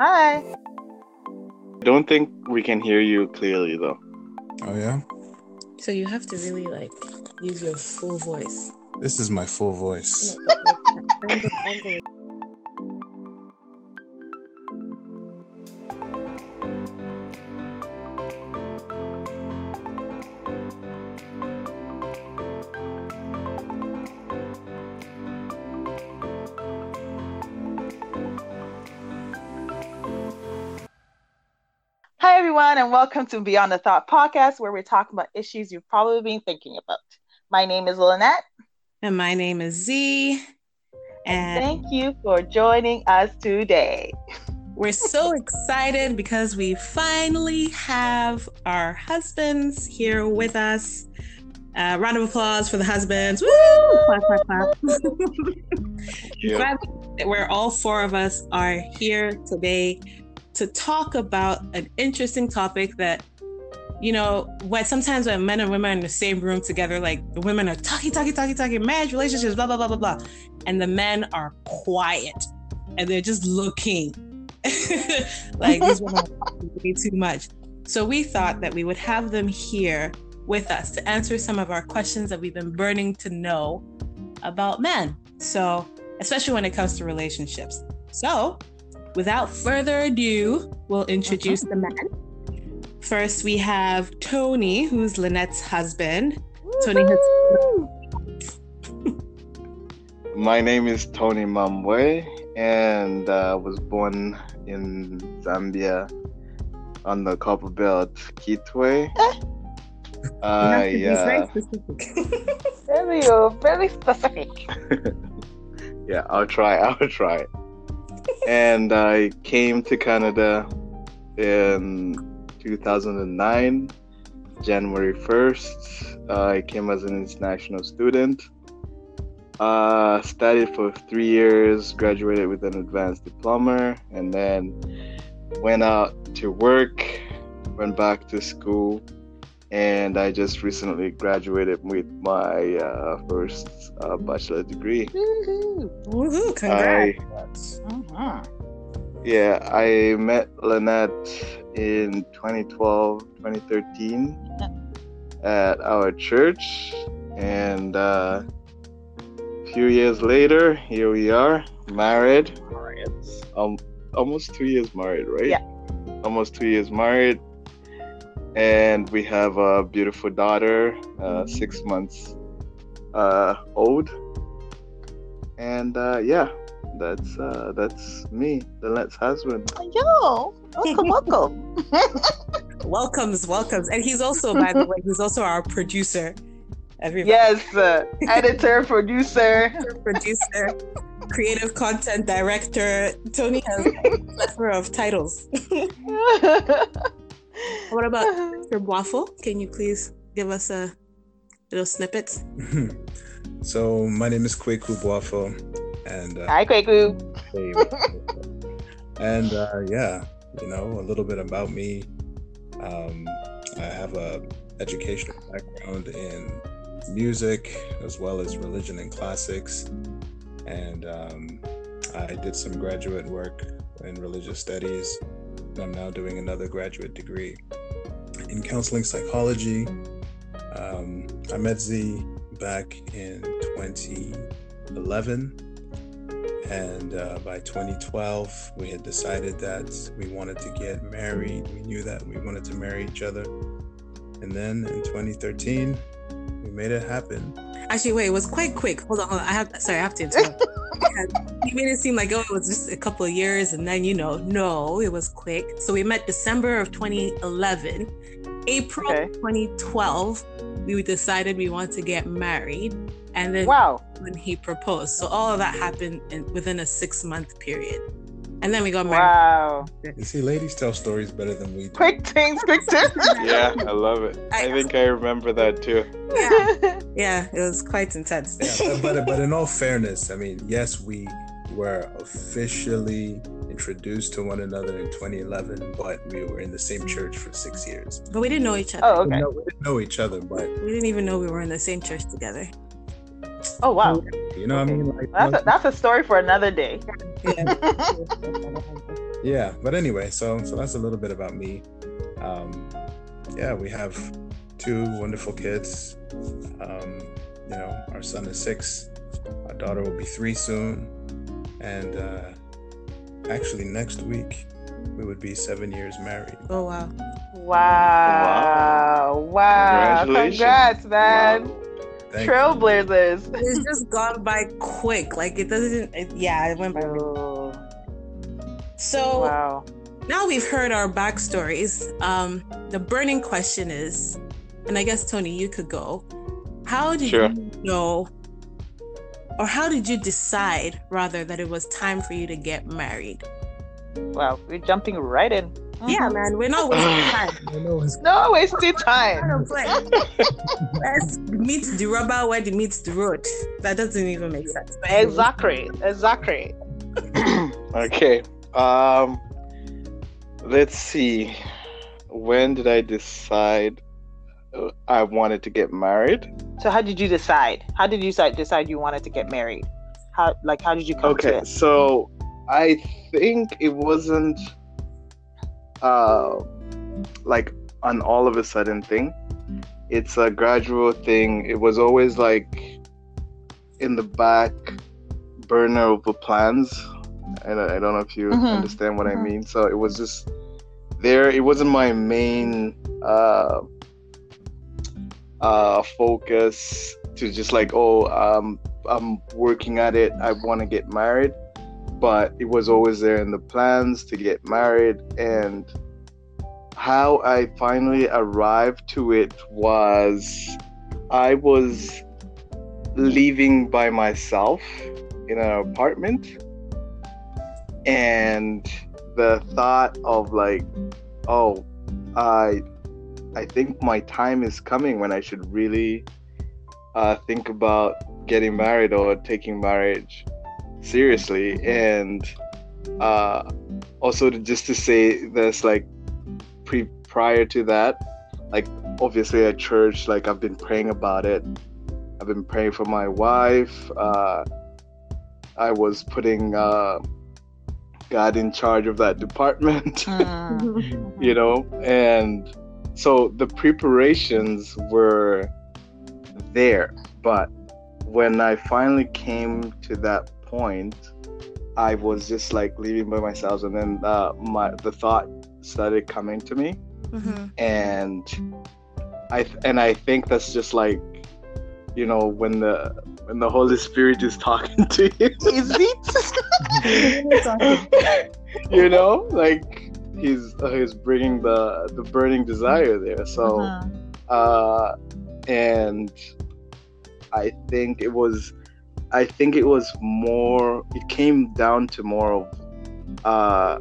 Hi. I don't think we can hear you clearly though. Oh yeah? So you have to really like use your full voice. This is my full voice. Hi, everyone, and welcome to Beyond the Thought podcast, where we're talking about issues you've probably been thinking about. My name is Lynette. And my name is Z. And Thank you for joining us today. we're so excited because we finally have our husbands here with us. Uh, round of applause for the husbands. Woo! Clap, clap, clap. Glad that we're all four of us are here today to talk about an interesting topic that you know what sometimes when men and women are in the same room together like the women are talking talking talking talking marriage relationships blah blah blah blah blah and the men are quiet and they're just looking. Like these women are way too much. So we thought that we would have them here with us to answer some of our questions that we've been burning to know about men. So especially when it comes to relationships. So without further ado, we'll introduce the men. First, we have Tony, who's Lynette's husband. Tony has My name is Tony Mamwe, and uh, was born in Zambia on the Copper Belt, Kitwe. I He's very uh, specific. Very, uh, very specific. yeah, I'll try. I'll try. And I came to Canada in 2009, January 1st. Uh, I came as an international student. Uh, studied for three years, graduated with an advanced diploma, and then went out to work, went back to school, and I just recently graduated with my uh, first uh, bachelor degree. Woohoo. Woohoo, I congrats. Mhm. Yeah, I met Lynette in 2012, 2013 at our church. And uh, a few years later, here we are, married. Um, almost two years married, right? Yeah. Almost two years married. And we have a beautiful daughter, uh, six months uh, old. And uh, yeah, that's uh, that's me, Lynette's husband. Yo, welcome, welcome. Welcomes, welcomes. And he's also, by the way, he's also our producer. Everybody, yes, uh, editor, producer. producer, creative content director. Tony has a plethora of titles. what about Mr. Waffle? Can you please give us a little snippets? so my name is Kweku Boafo, and uh, Hi, Kweku. and uh, yeah, you know a little bit about me. Um, I have a educational background in music as well as religion and classics, and um, I did some graduate work in religious studies. I'm now doing another graduate degree in counseling psychology. Um, I met Z back in 2011 and uh, by 2012 we had decided that we wanted to get married we knew that we wanted to marry each other and then in 2013 we made it happen Actually, wait, it was quite quick. Hold on, hold on. I have sorry, I have to interrupt. You made it seem like oh, it was just a couple of years, and then you know, no, it was quick. So we met December of 2011. April Okay. 2012, we decided we want to get married, and then Wow. when he proposed. So all of that happened in, within a six month period, and then we got married. Wow. you see ladies tell stories better than we do Quick things, quick things. Yeah, I love it. I think I remember that too. Yeah, yeah, it was quite intense. yeah, but, but but in all fairness, I mean, yes, we were officially introduced to one another in 2011, but we were in the same church for six years. But we didn't know each oh, other. oh, We, okay. know, we didn't know each other, but We didn't even know we were in the same church together. Oh, wow. You know what I mean? Like, That's a, that's a story for another day. Yeah. yeah, but anyway, so so that's a little bit about me. Um, yeah, we have two wonderful kids. Um, you know, our son is six, our daughter will be three soon, and uh, actually next week we would be seven years married. Oh wow. Wow. Wow. Congratulations. Congrats, man. Wow. Thank you. Trailblazers. It's just gone by quick. Like it doesn't. It, yeah, it went by. Oh, So wow. now we've heard our backstories. Um, the burning question is, and I guess Tony, you could go. How did Sure. you know, or how did you decide, rather, that it was time for you to get married? Wow. We're jumping right in. Yeah, man, we're not wasting time. I know it's No wasting time. Kind of like, Let's meet the rubber where it meets the road. That doesn't even make sense. But. Exactly. Exactly. okay. Um let's see. When did I decide uh, I wanted to get married? So how did you decide? How did you decide decide you wanted to get married? How like how did you come to Okay, so I think it wasn't uh like an all of a sudden thing. It's a gradual thing. It was always like in the back burner of the plans. And I I don't know if you Mhm. understand what Mhm. I mean. So it was just there. It wasn't my main uh, uh, focus to just like, oh, um, I'm working at it. I want to get married, but it was always there in the plans to get married. And how I finally arrived to it was I was living by myself in an apartment, and the thought of like, oh, I I think my time is coming when I should really uh, think about getting married or taking marriage seriously. And uh, also to, just to say this, like pre prior to that, like obviously at church, like I've been praying about it. I've been praying for my wife. Uh, I was putting uh, God in charge of that department. Mm. you know and so the preparations were there but when i finally came to that point i was just like leaving by myself and then uh, my the thought started coming to me Mhm. and i and i think that's just like you know when the when the holy spirit is talking to you Is it? you know like he's uh, he's bringing the the burning desire there so Mhm. uh and i think it was i think it was more it came down to more of uh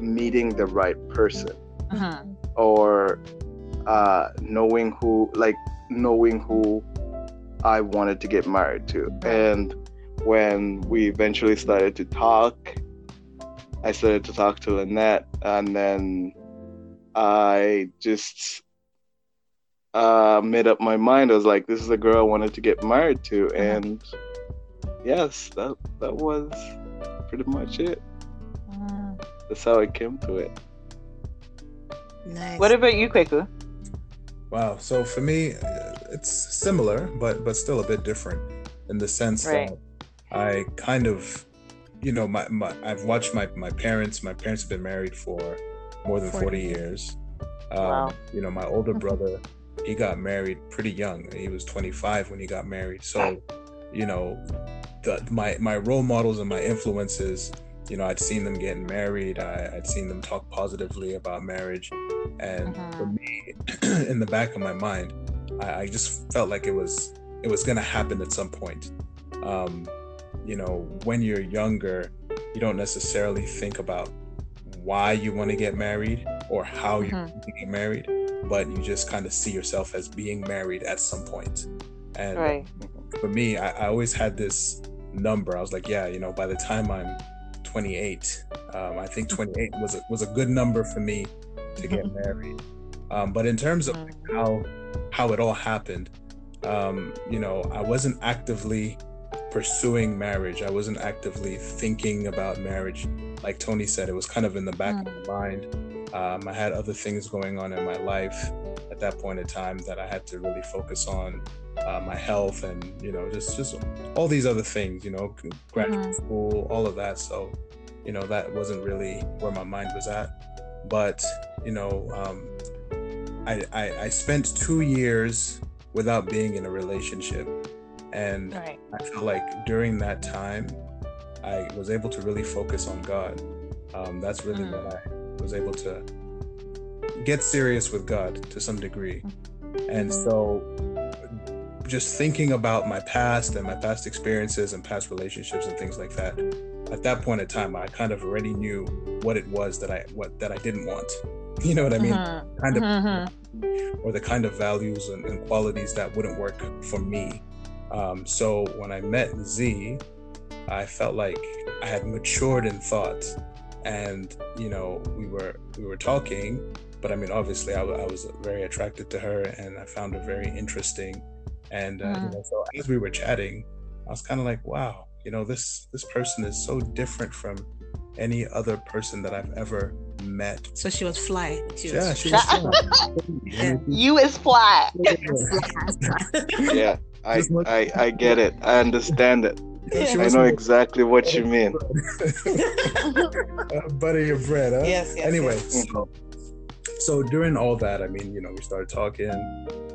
meeting the right person. Mhm. or uh knowing who like knowing who i wanted to get married to. And when we eventually started to talk i started to talk to lynette and then i just uh made up my mind. I was like this is the girl i wanted to get married to and yes that that was pretty much it Mhm. that's how i came to it Nice. What about you, Kweku? Wow. So for me, uh, it's similar, but but still a bit different in the sense Right. that I kind of, you know, my, my I've watched my my parents. My parents have been married for more than 40 forty years. Um, Wow. You know, my older brother, he got married pretty young. He was 25 when he got married. So, you know, the my my role models and my influences. You know, I'd seen them getting married. I, I'd seen them talk positively about marriage, and Mhm. for me, in the back of my mind, I, I just felt like it was it was gonna happen at some point. Um, you know, when you're younger, you don't necessarily think about why you want to get married or how you're going to get married, but you just kind of see yourself as being married at some point. And Right. for me, I, I always had this number. I was like, yeah, you know, by the time I'm 28, um, I think 28 was a, was a good number for me to get married. Um, but in terms of Mhm. how how it all happened, um, you know, I wasn't actively pursuing marriage. I wasn't actively thinking about marriage. Like Tony said, it was kind of in the back of my mind. Um, I had other things going on in my life at that point in time that I had to really focus on uh, my health and you know just just all these other things. You know, graduate Mhm. school, all of that. So you know that wasn't really where my mind was at. But you know, um, I, I I spent two years without being in a relationship, and Right. I feel like during that time, I was able to really focus on God. Um, that's really Mm. what I was able to get serious with God to some degree. And so, just thinking about my past and my past experiences and past relationships and things like that, at that point in time, I kind of already knew what it was that I what that I didn't want. You know what I mean? Mhm. Kind of Mhm. or the kind of values and, and qualities that wouldn't work for me. Um, so when I met Z, I felt like I had matured in thought, and you know we were we were talking, but I mean obviously I, I was very attracted to her, and I found her very interesting, and uh, you Mhm. know, so as we were chatting, I was kind of like, wow, you know this this person is so different from any other person that I've ever met. So she was fly. She was Yeah, she was. Yeah. You is flat. Yeah, I, Just I, I get it. I understand it. Yeah, I know exactly what you mean. uh, butter your bread, huh? Yes, yes, Anyway, yes. so, so during all that, I mean, you know, we started talking,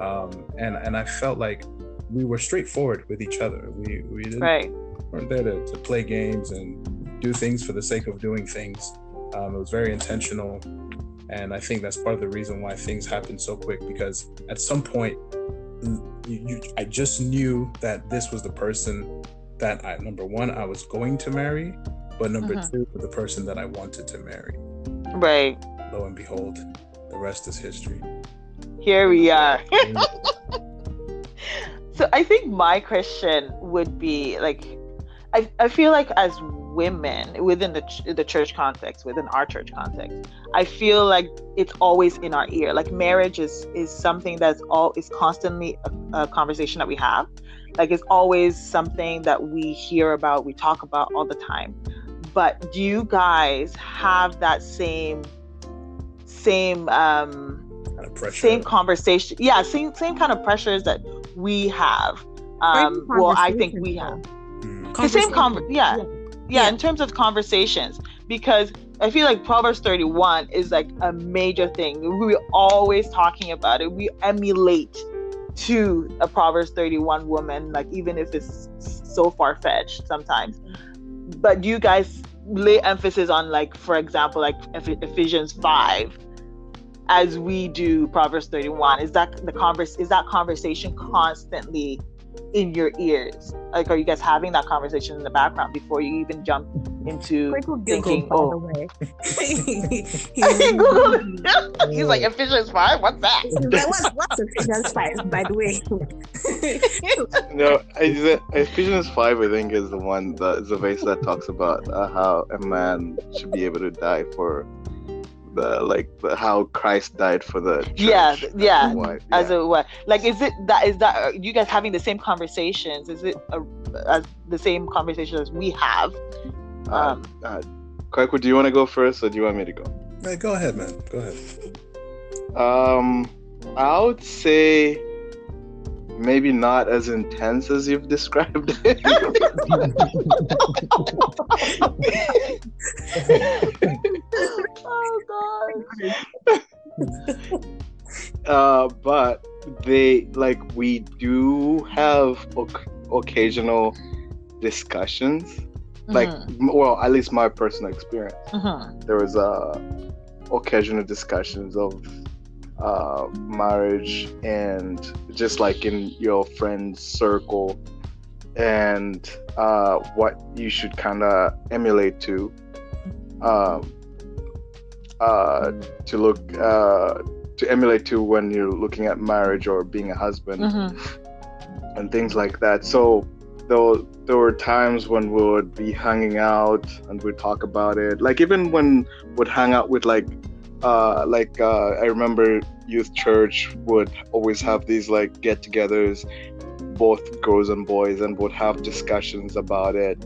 um, and and I felt like we were straightforward with each other. We we didn't Right. weren't there to, to play games and do things for the sake of doing things. Um, it was very intentional, and I think that's part of the reason why things happened so quick. Because at some point, you, you, I just knew that this was the person that I number one I was going to marry, but number Mhm. two the person that I wanted to marry. Right. Lo and behold, the rest is history. Here we are. So I think my question would be like, I, I feel like as women within the ch- the church context, within our church context, I feel like it's always in our ear. Like marriage is is something that's all is constantly a, a conversation that we have. Like it's always something that we hear about, we talk about all the time. But do you guys have that same same um Kind of same conversation yeah same same kind of pressures that we have um well i think we have Mm. the same conversation. yeah, yeah Yeah. in terms of conversations because i feel like proverbs 31 is like a major thing. We're always talking about it. We emulate to a proverbs 31 woman like even if it's so far-fetched sometimes. But you guys lay emphasis on like for example like ephesians 5 as we do proverbs 31 is that the converse is that conversation constantly in your ears? Like are you guys having that conversation in the background before you even jump into Google, thinking by oh. the way. Google he's like ephesians 5 what's that? What's, what's Ephesians 5, by the way? No, I- Ephesians five, I think, is the one that is the verse that talks about uh, how a man should be able to die for the like the, how Christ died for the church. Yeah, as yeah, a wife, as yeah. a what like is it that is that are you guys having the same conversations is it a, as the same conversation as we have Uh, um uh, Kweku, do you want to go first, or do you want me to go? Hey, go ahead, man. Go ahead. Um, I would say maybe not as intense as you've described it. oh god uh, but they like we do have oc- occasional discussions. Like, Mhm, well, at least my personal experience. mhm, There was uh, occasional discussions of uh, marriage and just like in your friend's circle and uh, what you should kind of emulate to um, uh, to look uh, to emulate to when you're looking at marriage or being a husband mhm, and things like that. So there there were times when we would be hanging out and we'd talk about it. Like even when we'd hang out with like uh like uh I remember youth church would always have these like get-togethers both girls and boys and would have discussions about it.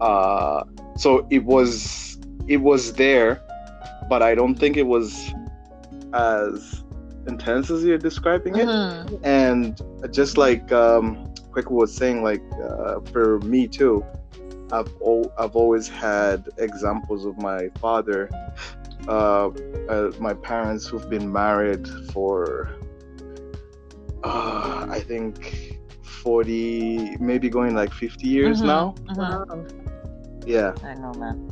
Uh, so it was it was there, but I don't think it was as intense as you're describing it. Mhm. And just like um, Quick was saying, like uh, for me too, I've al- I've always had examples of my father, uh, uh, my parents who've been married for, uh, I think, forty, maybe going like fifty years Mhm. now. Mhm. Yeah, I know, man.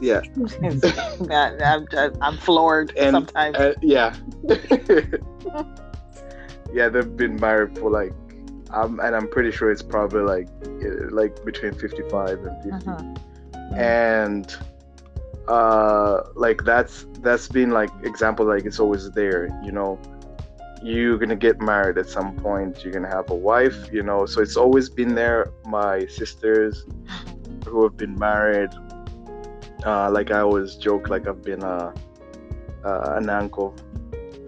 Yeah, I'm, I'm floored And- sometimes. uh, yeah, yeah. They've been married for like, um, and I'm pretty sure it's probably like, uh, like between fifty-five and 50 Mhm. and uh like that's that's been like example like it's always there you know you're gonna get married at some point you're gonna have a wife you know so it's always been there my sisters who have been married uh like i always joke like i've been a, uh an uncle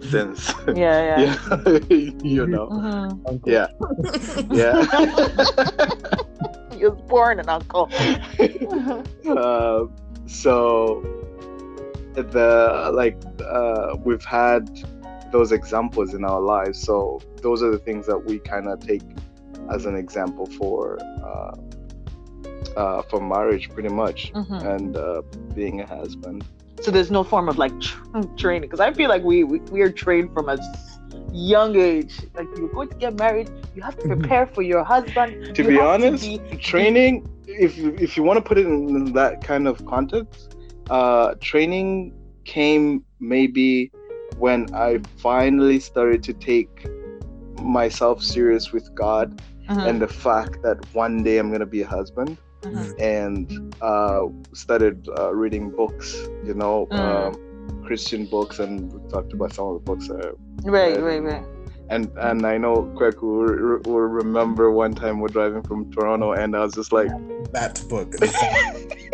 since. Yeah, yeah. yeah you know. Mhm. yeah. Yeah. He was born an uncle. uh, so the like uh, we've had those examples in our lives. So those are the things that we kind of take as an example for uh, uh, for marriage pretty much Mhm. and uh, being a husband So there's no form of like tr- training because I feel like we, we we are trained from a young age. Like you're going to get married, you have to prepare for your husband. to You be have honest be- training if you- if you want to put it in that kind of context uh training came maybe when i finally started to take myself serious with god Mhm, and the fact that one day i'm going to be a husband mhm. and uh started uh, reading books you know Mm. um, christian books and we talked about some of the books uh, Right, right, right. and and I know Quek will, will remember one time we're driving from Toronto, and I was just like, that book.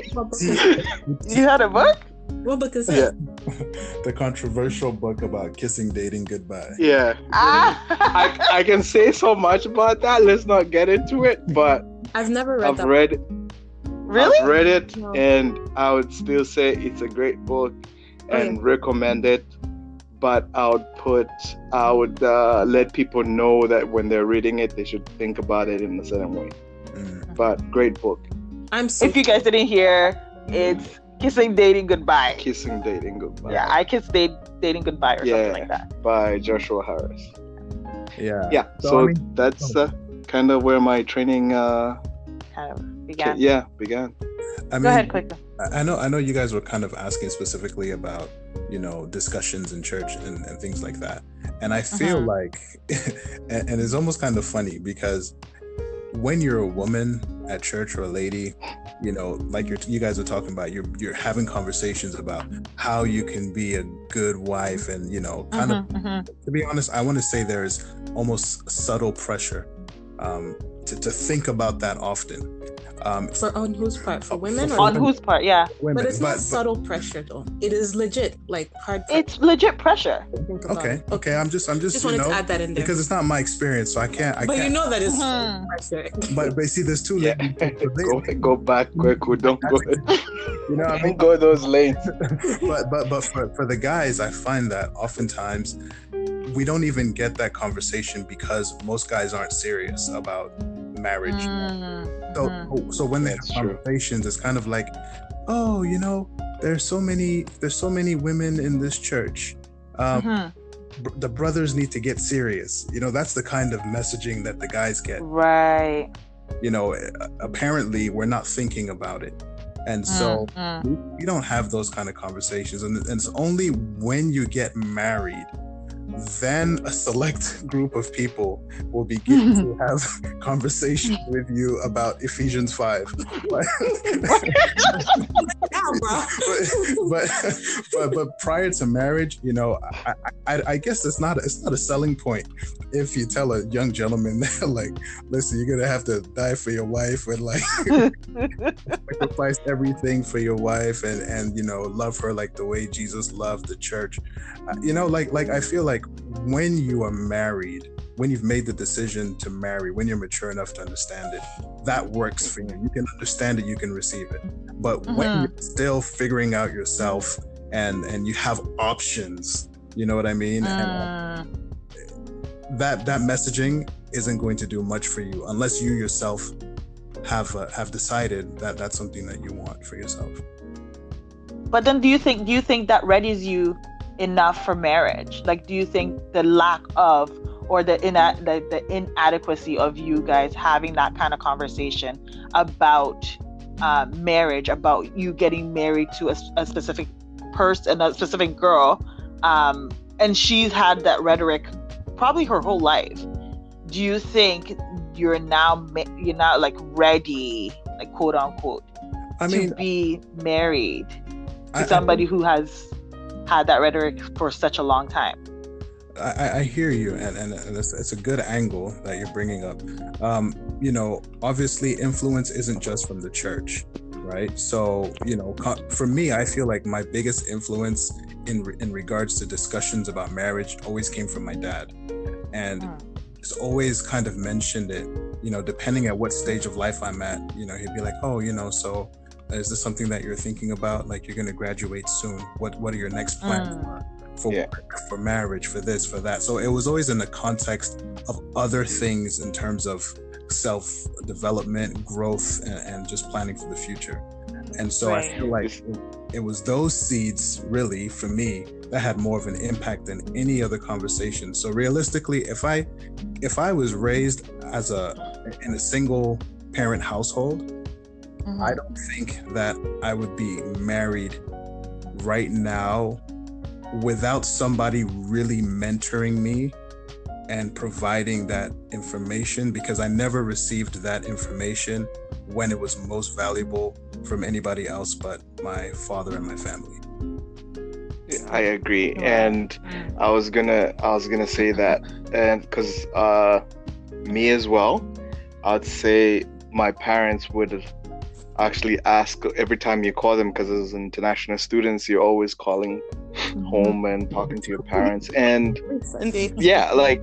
You had a book? What book is Yeah. that? the controversial book about kissing, dating, goodbye. yeah, Ah! I, I can say so much about that. Let's not get into it, but I've never read I've that. read really? I've read it, No. and I would still say it's a great book and Okay. recommend it. But I would put, I would uh, let people know that when they're reading it, they should think about it in a certain way. Mm. But great book, I'm so If you guys didn't hear, it's kissing, dating, goodbye. Kissing, Dating, Goodbye. Yeah, I kiss, date, dating, goodbye, or Yeah. something like that. by Joshua Harris. Yeah. Yeah, So, so, I mean- that's uh, kind of where my training, uh, Kind of began. yeah, began. I mean, Go ahead, quick. I I know, I know you guys were kind of asking specifically about, you know, discussions in church and, and things like that. And I feel Mhm. like, and, and it's almost kind of funny because when you're a woman at church or a lady, you know, like you're, you guys are talking about, you're, you're having conversations about how you can be a good wife and, you know, kind of Mhm, mhm. to be honest, I want to say there's almost subtle pressure um, to, to think about that often. Um, for on whose part? For women For or On whose part? Yeah. women, But it's not but- subtle pressure though. It is legit, like hard pressure. It's legit pressure. to think about. okay, okay. I'm just, I'm just, Just you wanted know, to add that in there. because it's not my experience, so I can't, I but can't. you know that it's Mhm. pressure. but but see, there's two Yeah, ladies, go go back quick. We don't go. you know, I mean, go those lanes. but but but for, for the guys, I find that oftentimes we don't even get that conversation because most guys aren't serious about marriage. Mhm, So, mhm. so when they That's have true. conversations, it's kind of like, oh, you know, there's so many, there's so many women in this church. Um, Mhm. br- the brothers need to get serious. You know, that's the kind of messaging that the guys get. Right. You know, uh, apparently we're not thinking about it, and so Mhm. we, we don't have those kind of conversations. And, and it's only when you get married. Then a select group of people will begin to have conversation with you about Ephesians 5. But, but but but prior to marriage, you know, I, I I guess it's not it's not a selling point if you tell a young gentleman that like, listen, you're gonna have to die for your wife and like sacrifice everything for your wife and and you know love her like the way Jesus loved the church. Uh, You know, like like I feel like when you are married, when you've made the decision to marry, when you're mature enough to understand it, that works for you. You can understand it, you can receive it. But when Mhm. you're still figuring out yourself and and you have options, you know what I mean? And Mm, that that messaging isn't going to do much for you unless you yourself have uh, have decided that that's something that you want for yourself. but then do you think do you think that readies you enough for marriage? Like do you think the lack of or the ina- the, the inadequacy of you guys having that kind of conversation about uh, marriage about you getting married to a specific person a specific girl um, and she's had that rhetoric probably her whole life? Do you think you're now ma- you're now like ready like quote unquote I to be married I, to somebody who has had that rhetoric for such a long time. I, I, I hear you, and, and and it's, it's a good angle that you're bringing up. Um, you know, obviously, influence isn't just from the church, right? So, you know, for me, I feel like my biggest influence in in regards to discussions about marriage always came from my dad, and he's always kind of mentioned it. You know, depending at what stage of life I'm at, you know, he'd be like, "Oh, you know, so." Is this something that you're thinking about? Like you're going to graduate soon. What What are your next plans Mm. for for Yeah. work, for marriage, for this, for that. So it was always in the context of other things in terms of self development, growth, and, and just planning for the future. And so I feel like it, it was those seeds, really, for me, that had more of an impact than any other conversation. So realistically, if I if I was raised as a in a single parent household, Mm-hmm. I don't think that I would be married right now without somebody really mentoring me and providing that information because I never received that information when it was most valuable from anybody else but my father and my family. I agree, and I was gonna I was gonna say that, and because uh, me as well, I'd say my parents would actually ask every time you call them because as international students, you're always calling mm-hmm. home and talking to your parents, and Sunday. yeah, like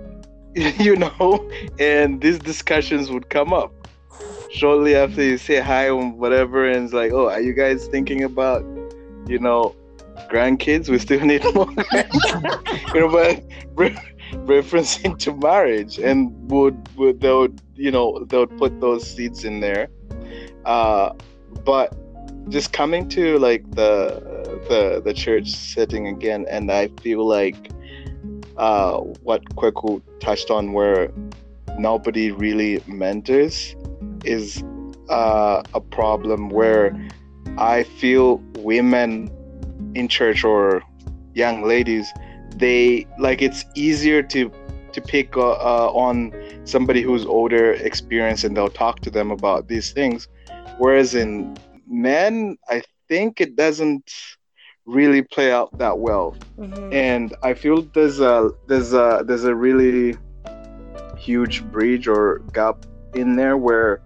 you know, and these discussions would come up. Shortly after you say hi and whatever, and it's like, oh, are you guys thinking about, you know, grandkids? We still need more, you know, but re- referencing to marriage, and would would they would you know they would put those seeds in there, uh, but just coming to like the the the church setting again, and I feel like uh, what Kweku touched on, where nobody really mentors, is uh, a problem where I feel women in church or young ladies, they like it's easier to to pick uh, on somebody who's older, experienced, and they'll talk to them about these things. Whereas in men, I think it doesn't really play out that well Mhm. and I feel there's a there's a there's a really huge bridge or gap in there where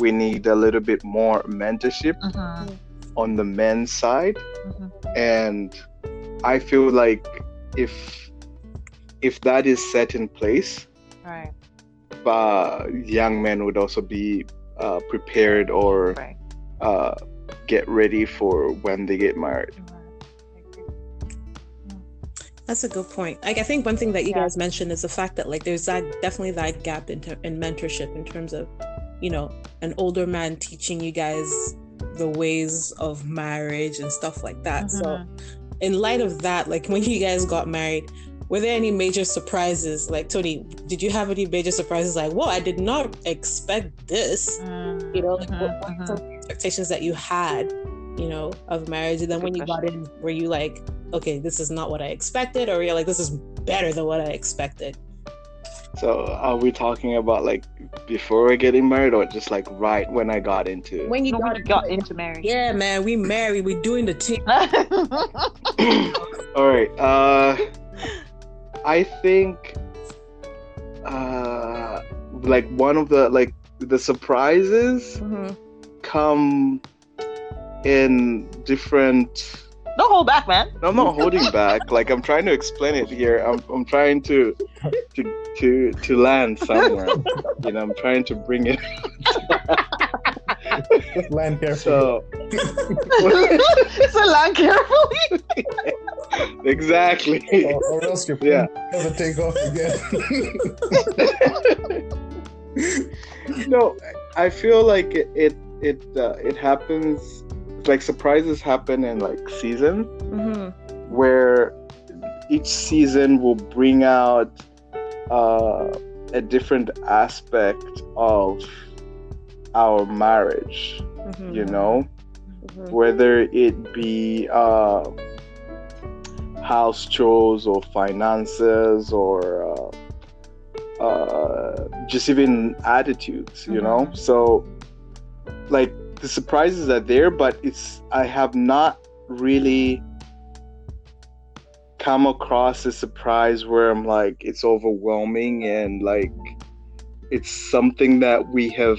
we need a little bit more mentorship Mhm. on the men's side Mhm. and I feel like if if that is set in place Right. uh, young men would also be uh, prepared or Right. uh, get ready for when they get married That's a good point. Like I think one thing that you Yeah. guys mentioned is the fact that like there's that definitely that gap in, ter- in mentorship in terms of, you know, an older man teaching you guys the ways of marriage and stuff like that. So Mhm. in light of that, like when you guys got married, were there any major surprises? Like Tony, did you have any major surprises? Like, whoa, I did not expect this. You know, like what, what Mhm. the expectations that you had, you know, of marriage, and then when you got in, were you like, okay, this is not what I expected, or you're like, this is better than what I expected? so are we talking about like before we're getting married or just like right when I got into When you got, when you got into marriage. yeah, man, we married, we're doing the team. All right. Uh, I think, uh, like one of the like the surprises Mhm. come in different Don't hold back, man. I'm not holding back. Like I'm trying to explain it here. I'm I'm trying to to to to land somewhere. You know, I'm trying to bring it. Just land carefully. So so land carefully. exactly. or, or else your Yeah. plane doesn't take off again. no, I feel like it it it, uh, it happens. Like surprises happen in like seasons. Mm-hmm. where each season will bring out uh, a different aspect of our marriage Mm-hmm. you know whether it be uh, house chores or finances or uh, uh, just even attitudes you know? So like the surprises are there but it's i have not really come across a surprise where i'm like it's overwhelming and like it's something that we have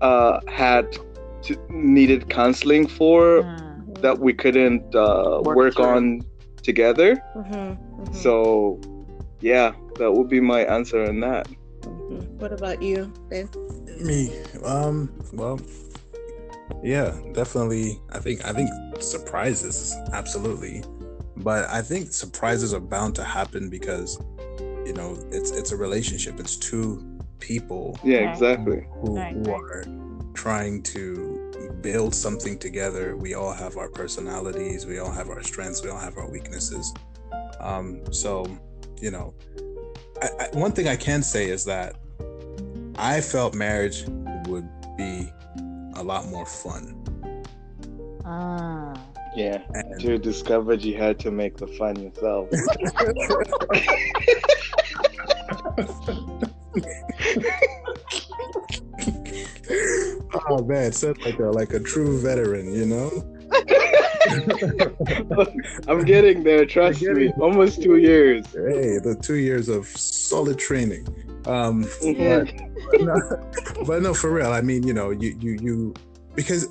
uh had to, needed counseling for Mm. that we couldn't uh, Work work, on together. Mm-hmm. So, yeah, that would be my answer on that. What about you, Ben? Me, um, well, yeah, definitely. I think I think surprises, absolutely, but I think surprises are bound to happen because you know it's it's a relationship. It's two people Yeah, exactly. who, Right, who right. are trying to build something together. We all have our personalities, we all have our strengths, we all have our weaknesses. Um, so, you know, I, I, one thing I can say is that I felt marriage would be a lot more fun. Ah. Yeah. And You discovered you had to make the fun yourself. oh man, said like a like a true veteran, you know. I'm getting there, trust You're me. getting- Almost two years. Hey, the two years of solid training. Um, Mhm. but, no, but no, for real. I mean, you know, you you you because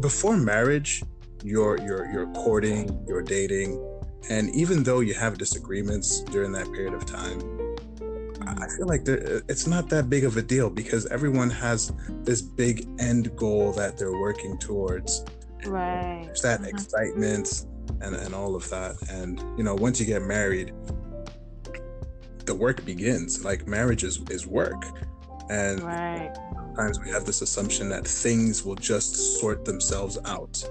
before marriage, you're you're you're courting, you're dating, and even though you have disagreements during that period of time, I feel like it's not that big of a deal because everyone has this big end goal that they're working towards. Right. There's that Mhm. excitement and, and all of that. And, you know, once you get married, the work begins. Like marriage is, is work. And Right. sometimes we have this assumption that things will just sort themselves out.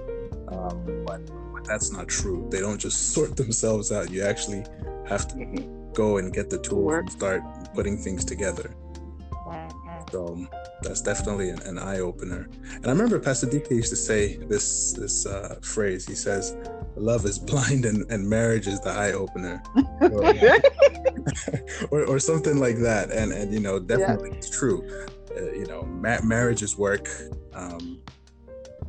Um, but, but that's not true. They don't just sort themselves out. You actually have to Mhm. go and get the tools Work. and start putting things together. Right. right. So that's definitely an, an eye opener. And I remember Pastor DK used to say this this uh, phrase. He says, "Love is blind and, and marriage is the eye opener," or, or something like that. And and you know, definitely it's true. Uh, you know, ma- marriage is work. Um,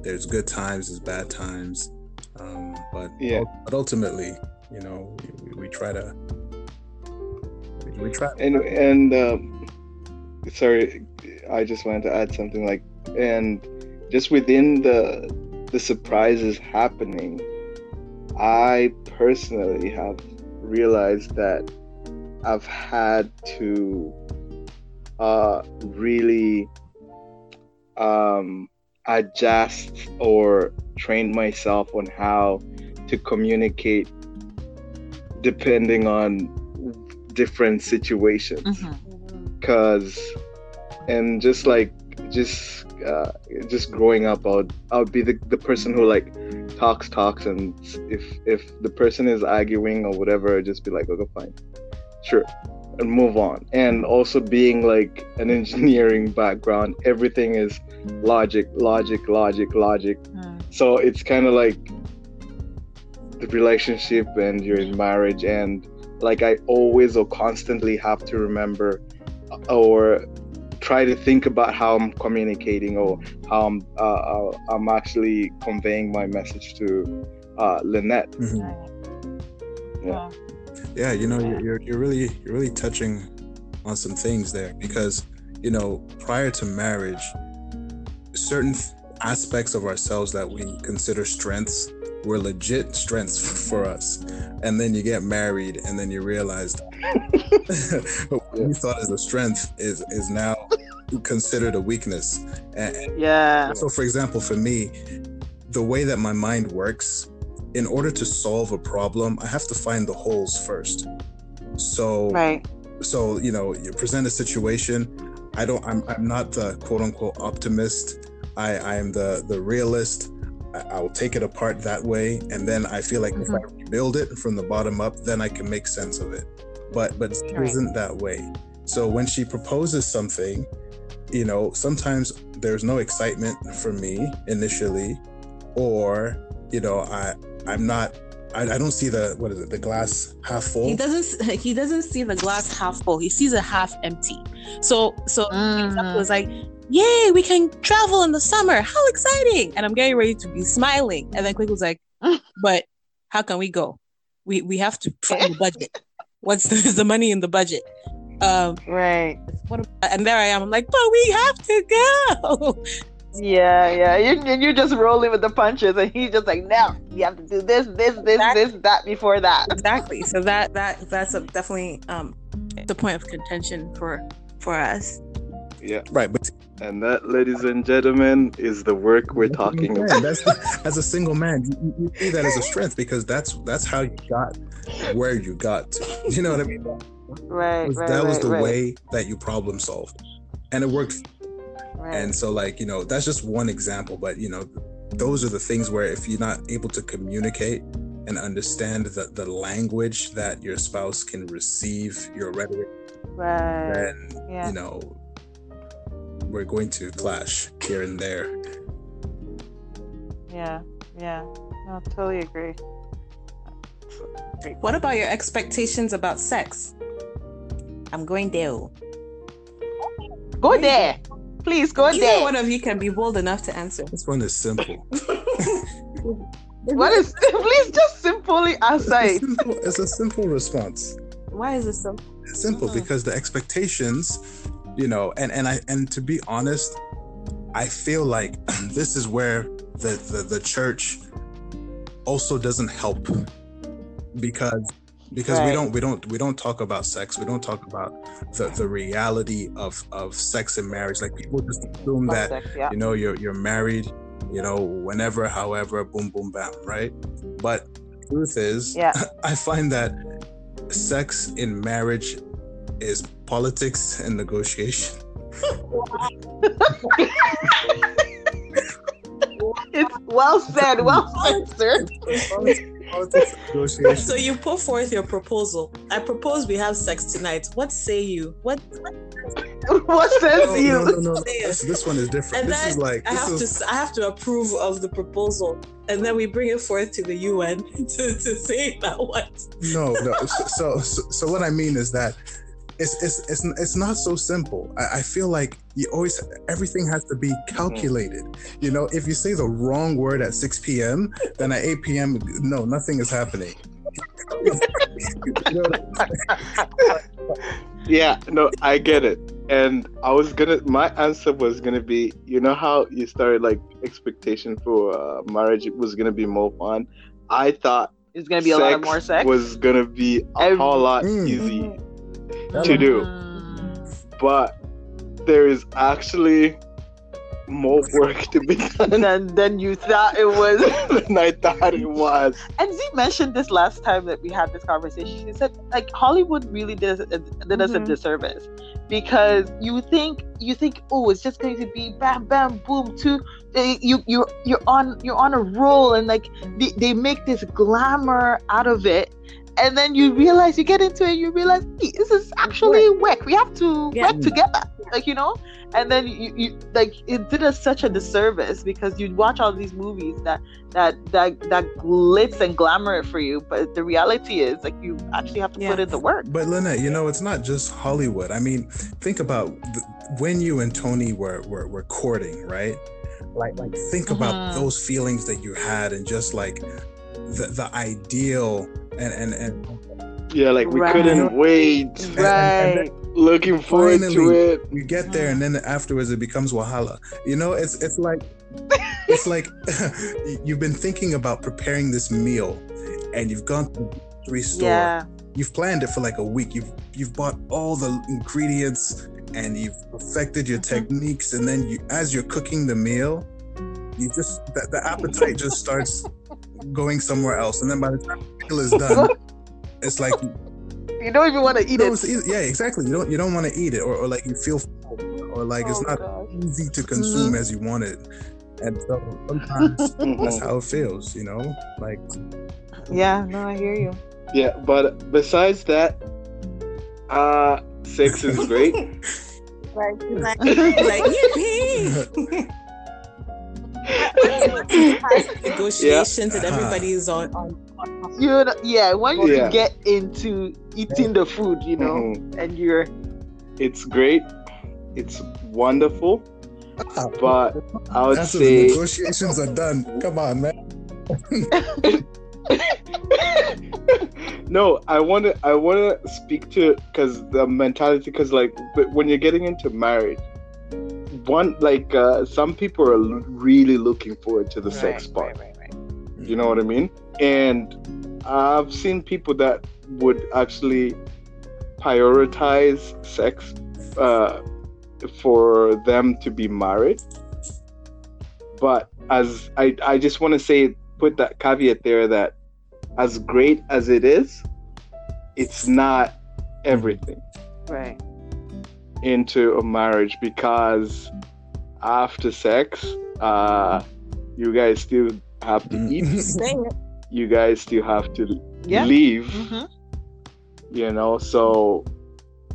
there's good times, there's bad times, um, but Yeah. but ultimately, you know, we, we try to we, try. and and um, sorry, I just wanted to add something like, and just within the the surprises happening, I personally have realized that I've had to uh, really um, adjust or train myself on how to communicate depending on different situations. Mhm. because and just like just uh, just growing up I'll i would be the, the person who like talks talks and if if the person is arguing or whatever I'd just be like okay fine. Sure. And move on. And also being like an engineering background everything is logic logic logic logic. Mm. so it's kind of like relationship and you're in marriage and like i always or constantly have to remember or try to think about how i'm communicating or how i'm uh, uh, i'm actually conveying my message to uh, lynette Mhm. Yeah. yeah you know you're, you're, you're really you're really touching on some things there because you know prior to marriage certain f- aspects of ourselves that we consider strengths were legit strengths for us. And then you get married, and then you realize what you thought as a strength is is now considered a weakness. And Yeah. so, for example, for me, the way that my mind works, in order to solve a problem, I have to find the holes first. So, Right. so you know you present a situation i don't i'm, I'm not the quote unquote optimist i i am the the realist i'll take it apart that way and then i feel like if i rebuild it from the bottom up then i can make sense of it but but it Right. isn't that way so when she proposes something you know sometimes there's no excitement for me initially or you know i i'm not I, I don't see the what is it the glass half full He doesn't. He doesn't see the glass half full. He sees it half empty. So, so Mm. it was like, "Yay, we can travel in the summer! How exciting!" And I'm getting ready to be smiling, and then Kweku was like, "But how can we go? We we have to find the budget. What's the, is the money in the budget?" Um, Right. what? ab- And there I am. I'm like, "But we have to go." Yeah, yeah. You, you- you're just rolling with the punches, and he's just like, no, you have to do this, this, this, this, that before that. exactly. So that that that's a, definitely um the point of contention for for us. Yeah. right but And that, ladies and gentlemen, is the work we're talking Yeah, about. that's as a single man you, you- you see that as a strength because that's that's how you got where you got to you know what i mean Right, was- right. that was right, the right, way that you problem solved and it worked right. and so like you know that's just one example but you know those are the things where if you're not able to communicate and understand the, the language that your spouse can receive your rhetoric right. then Yeah. you know we're going to clash here and there Yeah, yeah. I totally agree. What about your expectations about sex? I'm going there. Go there. Please go Either there. one of you can be bold enough to answer. this one is simple What is please just simply answer it's, a it. simple it's a simple response Why is it so? It's simple Mhm. because the expectations you know and and i and to be honest i feel like this is where the the, the church also doesn't help because because we don't we don't we don't talk about sex we don't talk about the the reality of of sex and marriage like people just assume that Sex, yeah. you know you're you're married you know whenever however boom boom bam right but truth is Yeah. i find that sex in marriage is politics and negotiation It's well said, well said, sir. politics negotiation So you put forth your proposal. I propose we have sex tonight. What say you? What? What says no, you? no, no, no. This, this one is different And this is then like I have is to. I have to approve of the proposal, and then we bring it forth to the UN to, to say that what? no no so, so so what i mean is that it's it's it's, it's not so simple I, I feel like you always everything has to be calculated you know if you say the wrong word at 6 p.m then at 8 p.m no nothing is happening You know, Yeah, no, I get it. And I was gonna, my answer was gonna be, you know how you started like expectation for uh, marriage was gonna be more fun. I thought It's gonna be a lot of more sex. was gonna be a Every- whole lot Mm. easy Hello. To do, Mm. but there is actually more work to be done than than you thought it was. than I thought it was. And Z mentioned this last time that we had this conversation. She said, like Hollywood really did us, did us a disservice because you think you think oh it's just going to be bam bam boom two eh, you you you're on you're on a roll and like they, they make this glamour out of it and then you realize you get into it you realize hey, this is actually work we have to Yeah. work together like you know and then you, you like it did us such a disservice because you'd watch all these movies that that that that glitz and glamour it for you but the reality is like you actually have to put in the work But Lynette, you know, it's not just Hollywood. I mean, think about the, when you and Tony were, were were courting, right? Like, like think about Mhm. those feelings that you had, and just like the the ideal, and and and, Yeah, like we Right. couldn't wait, and- and right looking forward to it. you get there, and then afterwards it becomes wahala. You know, it's it's like it's it's like you've been thinking about preparing this meal, and you've gone to the grocery store. Yeah. You've planned it for like a week. You've you've bought all the ingredients and you've perfected your Mm-hmm. techniques, and then you, as you're cooking the meal, you just the, the appetite just starts going somewhere else, and then by the time the meal is done, it's like You don't even want to eat no, it. easy- yeah, exactly. You don't you don't want to eat it, or, or like you feel full, or like it's Oh, not gosh. easy to consume as you want it, and so sometimes that's how it feels. You know, like Yeah, no, I hear you. Yeah, but besides that, uh, sex is great. Like, like, like yippee! Negotiations and Uh-huh. everybody's on, on You know, yeah, when you Yeah. get into eating the food, you know, Mhm. and you're It's great. It's wonderful. But I would after the say negotiations are done, come on, man. no. I want to. I want to speak to because the mentality. Because like, when you're getting into marriage, one like uh, some people are really looking forward to the sex part. right, right. You know what I mean? And I've seen people that would actually prioritize sex uh, for them to be married. But as I, I just want to say, put that caveat there that as great as it is, it's not everything Right. Into a marriage because after sex, uh, you guys still have to eat. You guys still have to Yeah. leave. hmm You know, so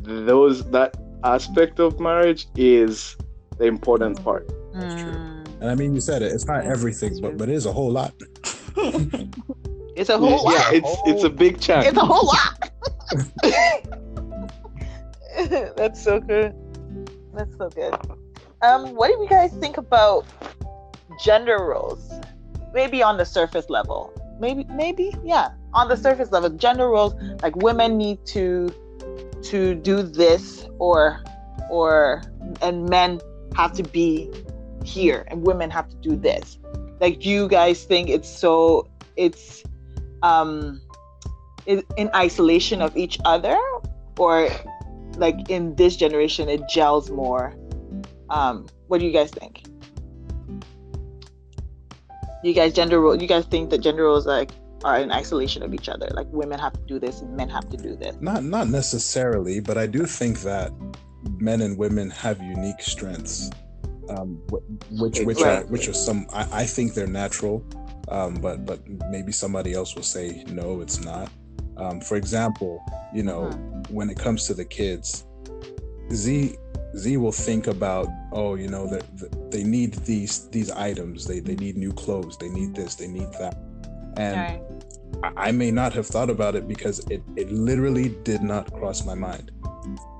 those that aspect of marriage is the important part. Mm. And I mean, you said it. It's not everything, but but it is a whole lot. It's a whole yeah, lot. it's it's a big chunk. It's a whole lot. That's so good. That's so good. Um, what do you guys think about gender roles? Maybe on the surface level. Maybe, maybe, yeah, on the surface level, gender roles like women need to to do this, or or and men have to be here, and women have to do this. Like, do you guys think it's so? It's um in, in isolation of each other or like in this generation it gels more. Um what do you guys think? You guys gender role you guys think that gender roles like are in isolation of each other? Like women have to do this and men have to do this? Not not necessarily, but I do think that men and women have unique strengths, um, wh- which which are which are some I, I think they're natural, um, but but maybe somebody else will say no, it's not. Um, for example, you know, when it comes to the kids, Z Z will think about oh, you know, that that they need these these items, they they need new clothes, they need this, they need that, and. Right. I I may not have thought about it because it, it literally did not cross my mind.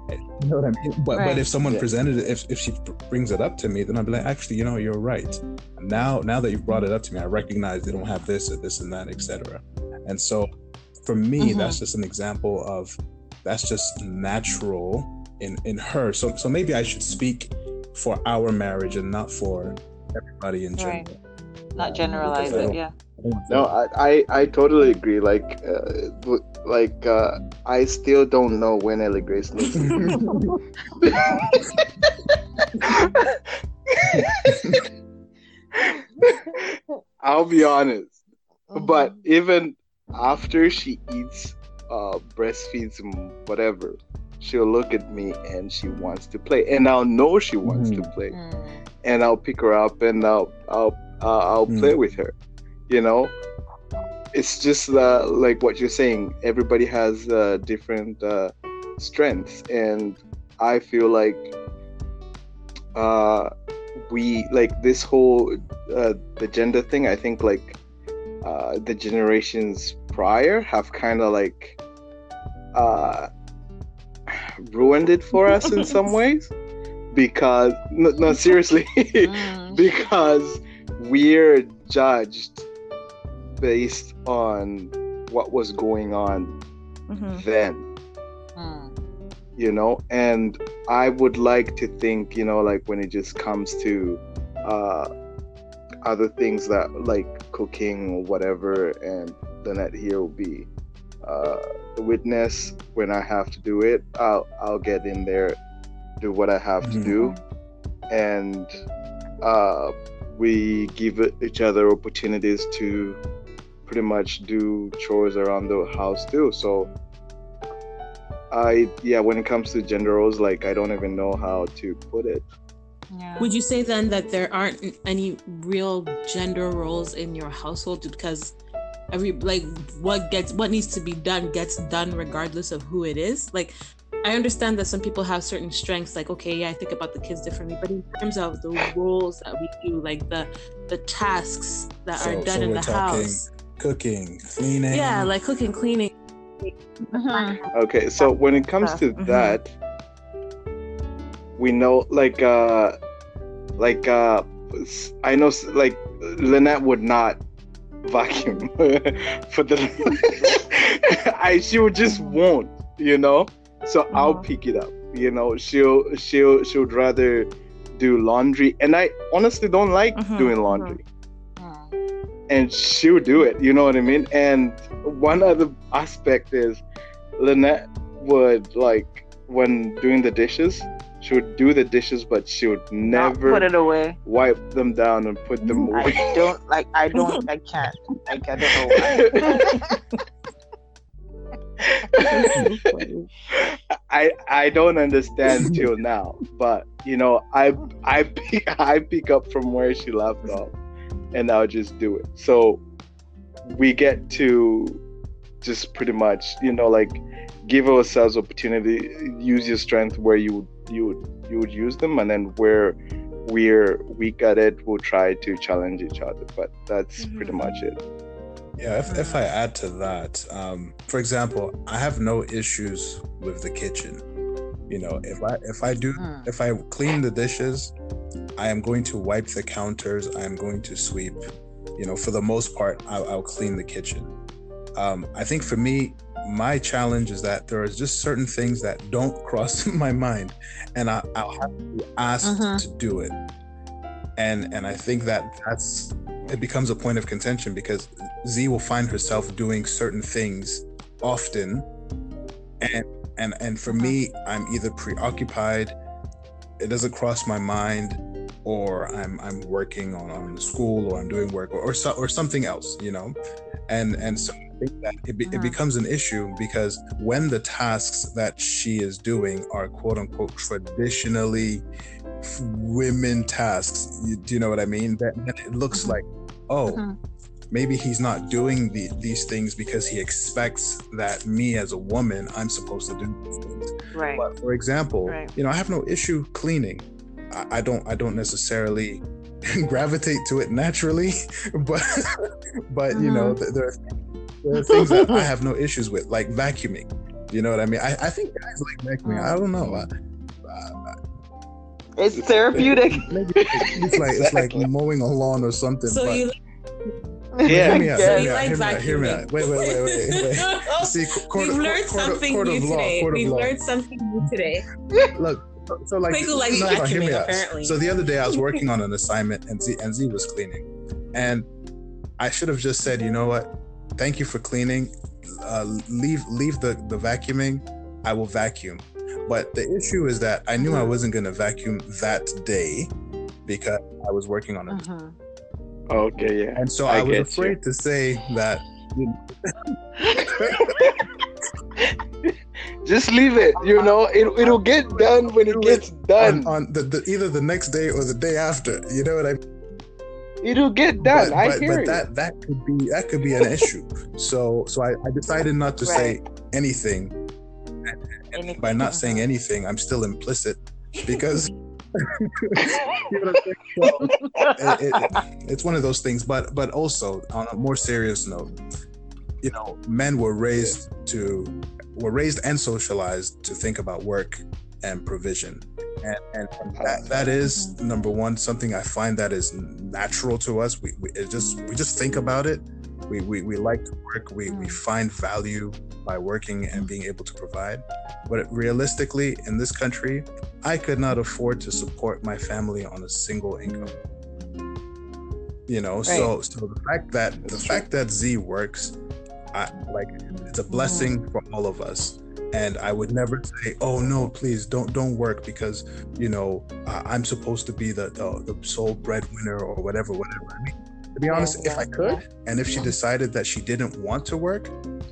You know what I mean? But, Right. but if someone Yeah. presented it, if, if she brings it up to me, then I'd be like, actually, you know, you're right. Now now that you've brought it up to me, I recognize they don't have this or this and that, etc. And so for me, Mhm. that's just an example of that's just natural in in her. So so maybe I should speak for our marriage and not for everybody in general. Right. not generalize Because it yeah No, I, I, I totally agree. Like, uh, like uh, I still don't know when Ellie Grace lives. I'll be honest. But even after she eats, uh, breastfeeds, whatever, she'll look at me and she wants to play, and I'll know she wants to Mhm. play, Mm. and I'll pick her up and I'll I'll uh, I'll Mm. play with her. You know, it's just uh, like what you're saying. Everybody has uh, different uh, strengths, and I feel like uh, we like this whole uh, the gender thing. I think like uh, the generations prior have kind of like uh, ruined it for us in some ways because no, no seriously Mm. because we're judged based on what was going on Mhm. then Mm. you know and i would like to think you know like when it just comes to uh other things that like cooking or whatever, and Lynette here will be uh, the witness when I have to do it. I'll I'll get in there, do what I have to Mhm. do, and uh, we give each other opportunities to pretty much do chores around the house too. So I yeah, when it comes to gender roles, like I don't even know how to put it. Yeah. Would you say then that there aren't any real gender roles in your household because every like what gets what needs to be done gets done regardless of who it is? Like I understand that some people have certain strengths, like okay, yeah, I think about the kids differently, but in terms of the roles that we do, like the the tasks that So- are done so in the house, Cooking, cleaning. yeah, like cooking, cleaning. Mhm. Okay, so when it comes to Mhm. that, we know like uh like uh I know like Lynette would not vacuum for the I she would just won't, you know? So I'll Mhm. pick it up. You know, she'll she'll she would rather do laundry and I honestly don't like Mhm, doing laundry and she'll do it. You know what I mean? And one other aspect is Lynette would like when doing the dishes, she would do the dishes, but she would Not never put it away. wipe them down and put them away. I don't like. I don't. I can't. Like I don't know why. I I don't understand till now, but you know I I pick I pick up from where she left off, and I'll just do it. So we get to just pretty much you know like give ourselves opportunity, use your strength where you you would you would use them, and then where we're weak at it, we'll try to challenge each other. But that's pretty much it. Yeah, if, if I add to that, um, for example, I have no issues with the kitchen. You know, if I if I do Mm. if I clean the dishes, I am going to wipe the counters. I am going to sweep. You know, for the most part, I'll, I'll clean the kitchen. Um, I think for me, my challenge is that there are just certain things that don't cross my mind, and I, I'll have to asked Mhm. to do it. And and I think that that's it becomes a point of contention because Z will find herself doing certain things often, and and and for me, I'm either preoccupied, it doesn't cross my mind, or I'm I'm working on, on school or I'm doing work or or, so, or something else, you know, and and so think that it, be, it Mhm. becomes an issue because when the tasks that she is doing are quote unquote traditionally women tasks, you, do you know what I mean? That, that it looks Mhm. like, oh, Mhm. maybe he's not doing the, these things because he expects that me as a woman, I'm supposed to do these things. Right. But for example, Right. you know, I have no issue cleaning. I, I don't I don't necessarily gravitate to it naturally, but but you know, th- there, are, there are things that I have no issues with, like vacuuming. You know what I mean? I, I think guys like vacuuming. I don't know. I, I, It's therapeutic. maybe it's like it's like mowing a lawn or something. So but you Yeah. hear me out. Hear me out. Hear me out. Hear me out. Wait, wait, wait, wait, wait. See, court, We've learned court something court new law, today. We've law. learned something new today. Look, so like, Kweku likes no, no, hear vacuuming, me out. apparently. So the other day I was working on an assignment and Z and Z was cleaning, and I should have just said, you know what, thank you for cleaning. Uh, leave leave the the vacuuming. I will vacuum. But the issue is that I knew I wasn't going to vacuum that day because I was working on it, Mhm. Okay, yeah. and so I I, was get you. afraid to say that. Just leave it. You know, it it'll get done when it gets done. On, on the, the either the next day or the day after, you know what I mean? It'll get done. but, I but, hear but you. that that could be that could be an issue. So so I, I decided not to say anything. Anything. By not saying uh-huh. anything, I'm still implicit because you know what I'm saying? So, it, it- it's one of those things. But but also on a more serious note, you know, men were raised to were raised and socialized to think about work and provision. And, and, and that, that is number one something I find that is natural to us. We, we it just we just think about it. We, we, we like to work. We, we Mm. find value by working and being able to provide. But realistically, in this country, I could not afford to support my family on a single income. You know, so so the fact that the fact that Z works, I like it's a blessing for all of us. And I would never say, "Oh no, please don't don't work," because you know I'm supposed to be the, the the sole breadwinner or whatever, whatever. I mean, to be honest, if I could, and if she decided that she didn't want to work,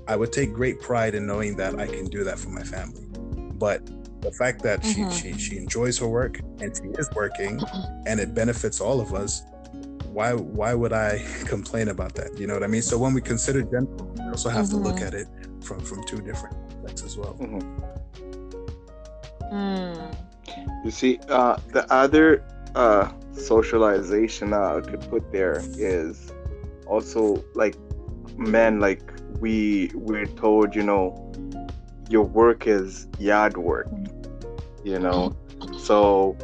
I would take great pride in knowing that I can do that for my family. But the fact that Mhm. she, she she enjoys her work and she is working and it benefits all of us, why why would I complain about that? You know what I mean? So when we consider gender, we also have to look Mhm. at it from from two different aspects as well. Mm. You see, uh, the other uh, socialization uh, I could put there is also like men. Like we we're told, you know, your work is yard work. You know, so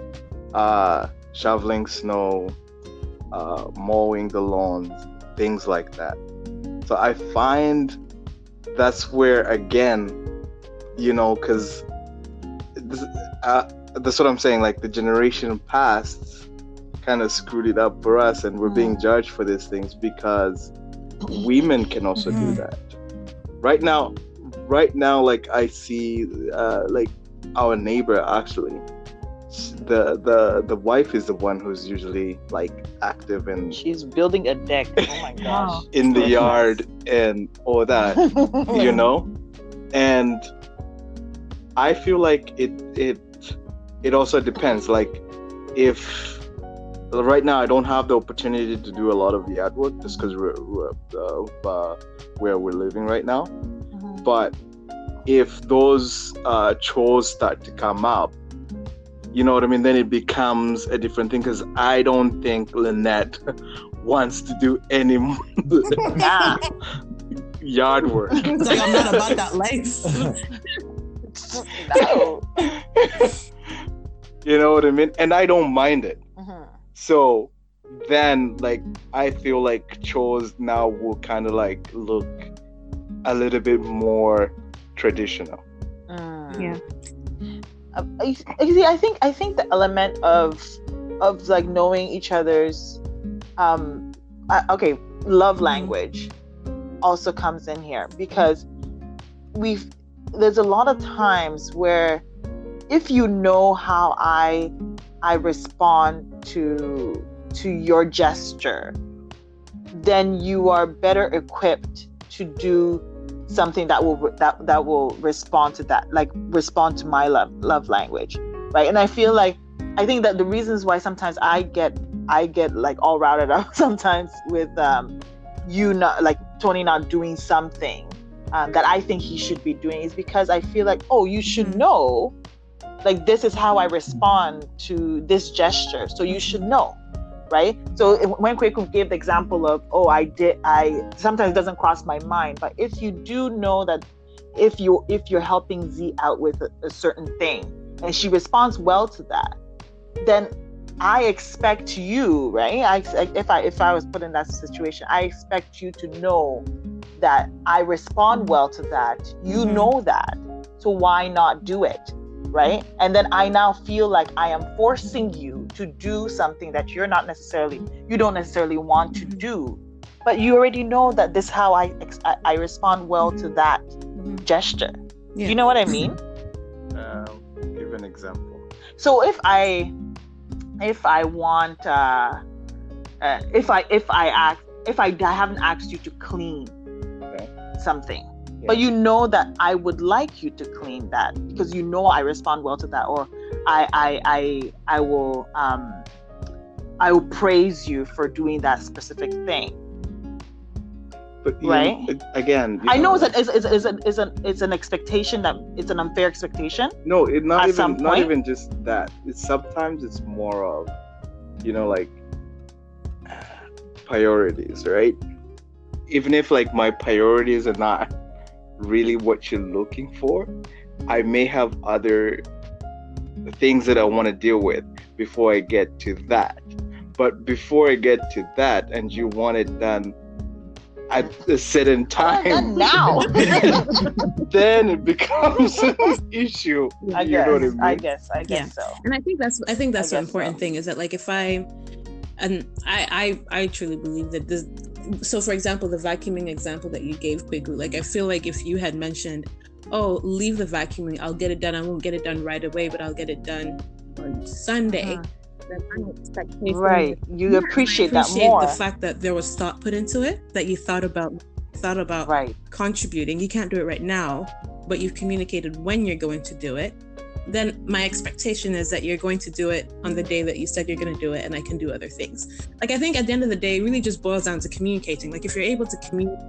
uh, shoveling snow, uh, mowing the lawns, things like that. So I find that's where again, you know, because uh, that's what I'm saying. Like the generation past kind of screwed it up for us, and we're being judged for these things because women can also do Mhm. that. Right now, right now, like I see, uh, like our neighbor actually, the the the wife is the one who's usually like active and She's building a deck. Oh my gosh. in the yard and all that you know and i feel like it it it also depends like if right now i don't have the opportunity to do a lot of yard work just because we're, we're uh, uh, where we're living right now Mhm. but if those uh, chores start to come up you know what i mean then it becomes a different thing because i don't think lynette wants to do any yard work It's like I'm not about that life. no. you know what I mean? And I don't mind it. Mhm. So then, like, I feel like chores now will kind of like look a little bit more traditional. Mm. Yeah. Um, you you see, I think I think the element of of like knowing each other's um uh, okay love language also comes in here because we've there's a lot of times where if you know how I I respond to to your gesture then you are better equipped to do something that will that that will respond to that like respond to my love love language right? And i feel like i think that the reasons why sometimes i get i get like all routed up sometimes with um you not like tony not doing something um, that i think he should be doing is because i feel like oh you should know like this is how i respond to this gesture so you should know right? So if- when Kweku gave the example of, oh, I did, I sometimes it doesn't cross my mind, but if you do know that if you if you're helping Z out with a, a certain thing and she responds well to that, then I expect you, right? I if I if I was put in that situation, I expect you to know that I respond well to that. You Mhm. know that, so why not do it? right? And then I now feel like I am forcing you to do something that you're not necessarily, you don't necessarily want to Mhm. do, but you already know that this how I I, I respond well to that Mhm. gesture. Yeah. You know what I mean? Um, give an example. So if I if I want uh, uh if I if I ask if I, I haven't asked you to clean Something but you know that I would like you to clean that because you know I respond well to that or I I I, I will um I will praise you for doing that specific thing. But you- Right. again, you I know it's an, it's, it's, it's, an, it's, an, it's an expectation that it's an unfair expectation. No, it not even not even just that. It's sometimes it's more of, you know, like priorities, right? Even if like my priorities are not really what you're looking for, I may have other things that I want to deal with before I get to that. But before I get to that, and you want it done at a certain oh, time, Done now. then it becomes an issue. I You guess. know what I mean? I guess. I guess so. and i think that's i think that's I the important so. thing is that like if i and I, I I truly believe that this. So, for example, the vacuuming example that you gave, Kweku, like I feel like if you had mentioned, "Oh, leave the vacuuming, I'll get it done. I won't get it done right away, but I'll get it done on Sunday." Uh-huh. Then Right. You Yeah, appreciate, I that more. the fact that there was thought put into it, that you thought about thought about right. contributing. You can't do it right now, but you've communicated when you're going to do it. Then my expectation is that you're going to do it on the day that you said you're going to do it, and I can do other things. Like I think at the end of the day, it really just boils down to communicating. Like if you're able to communicate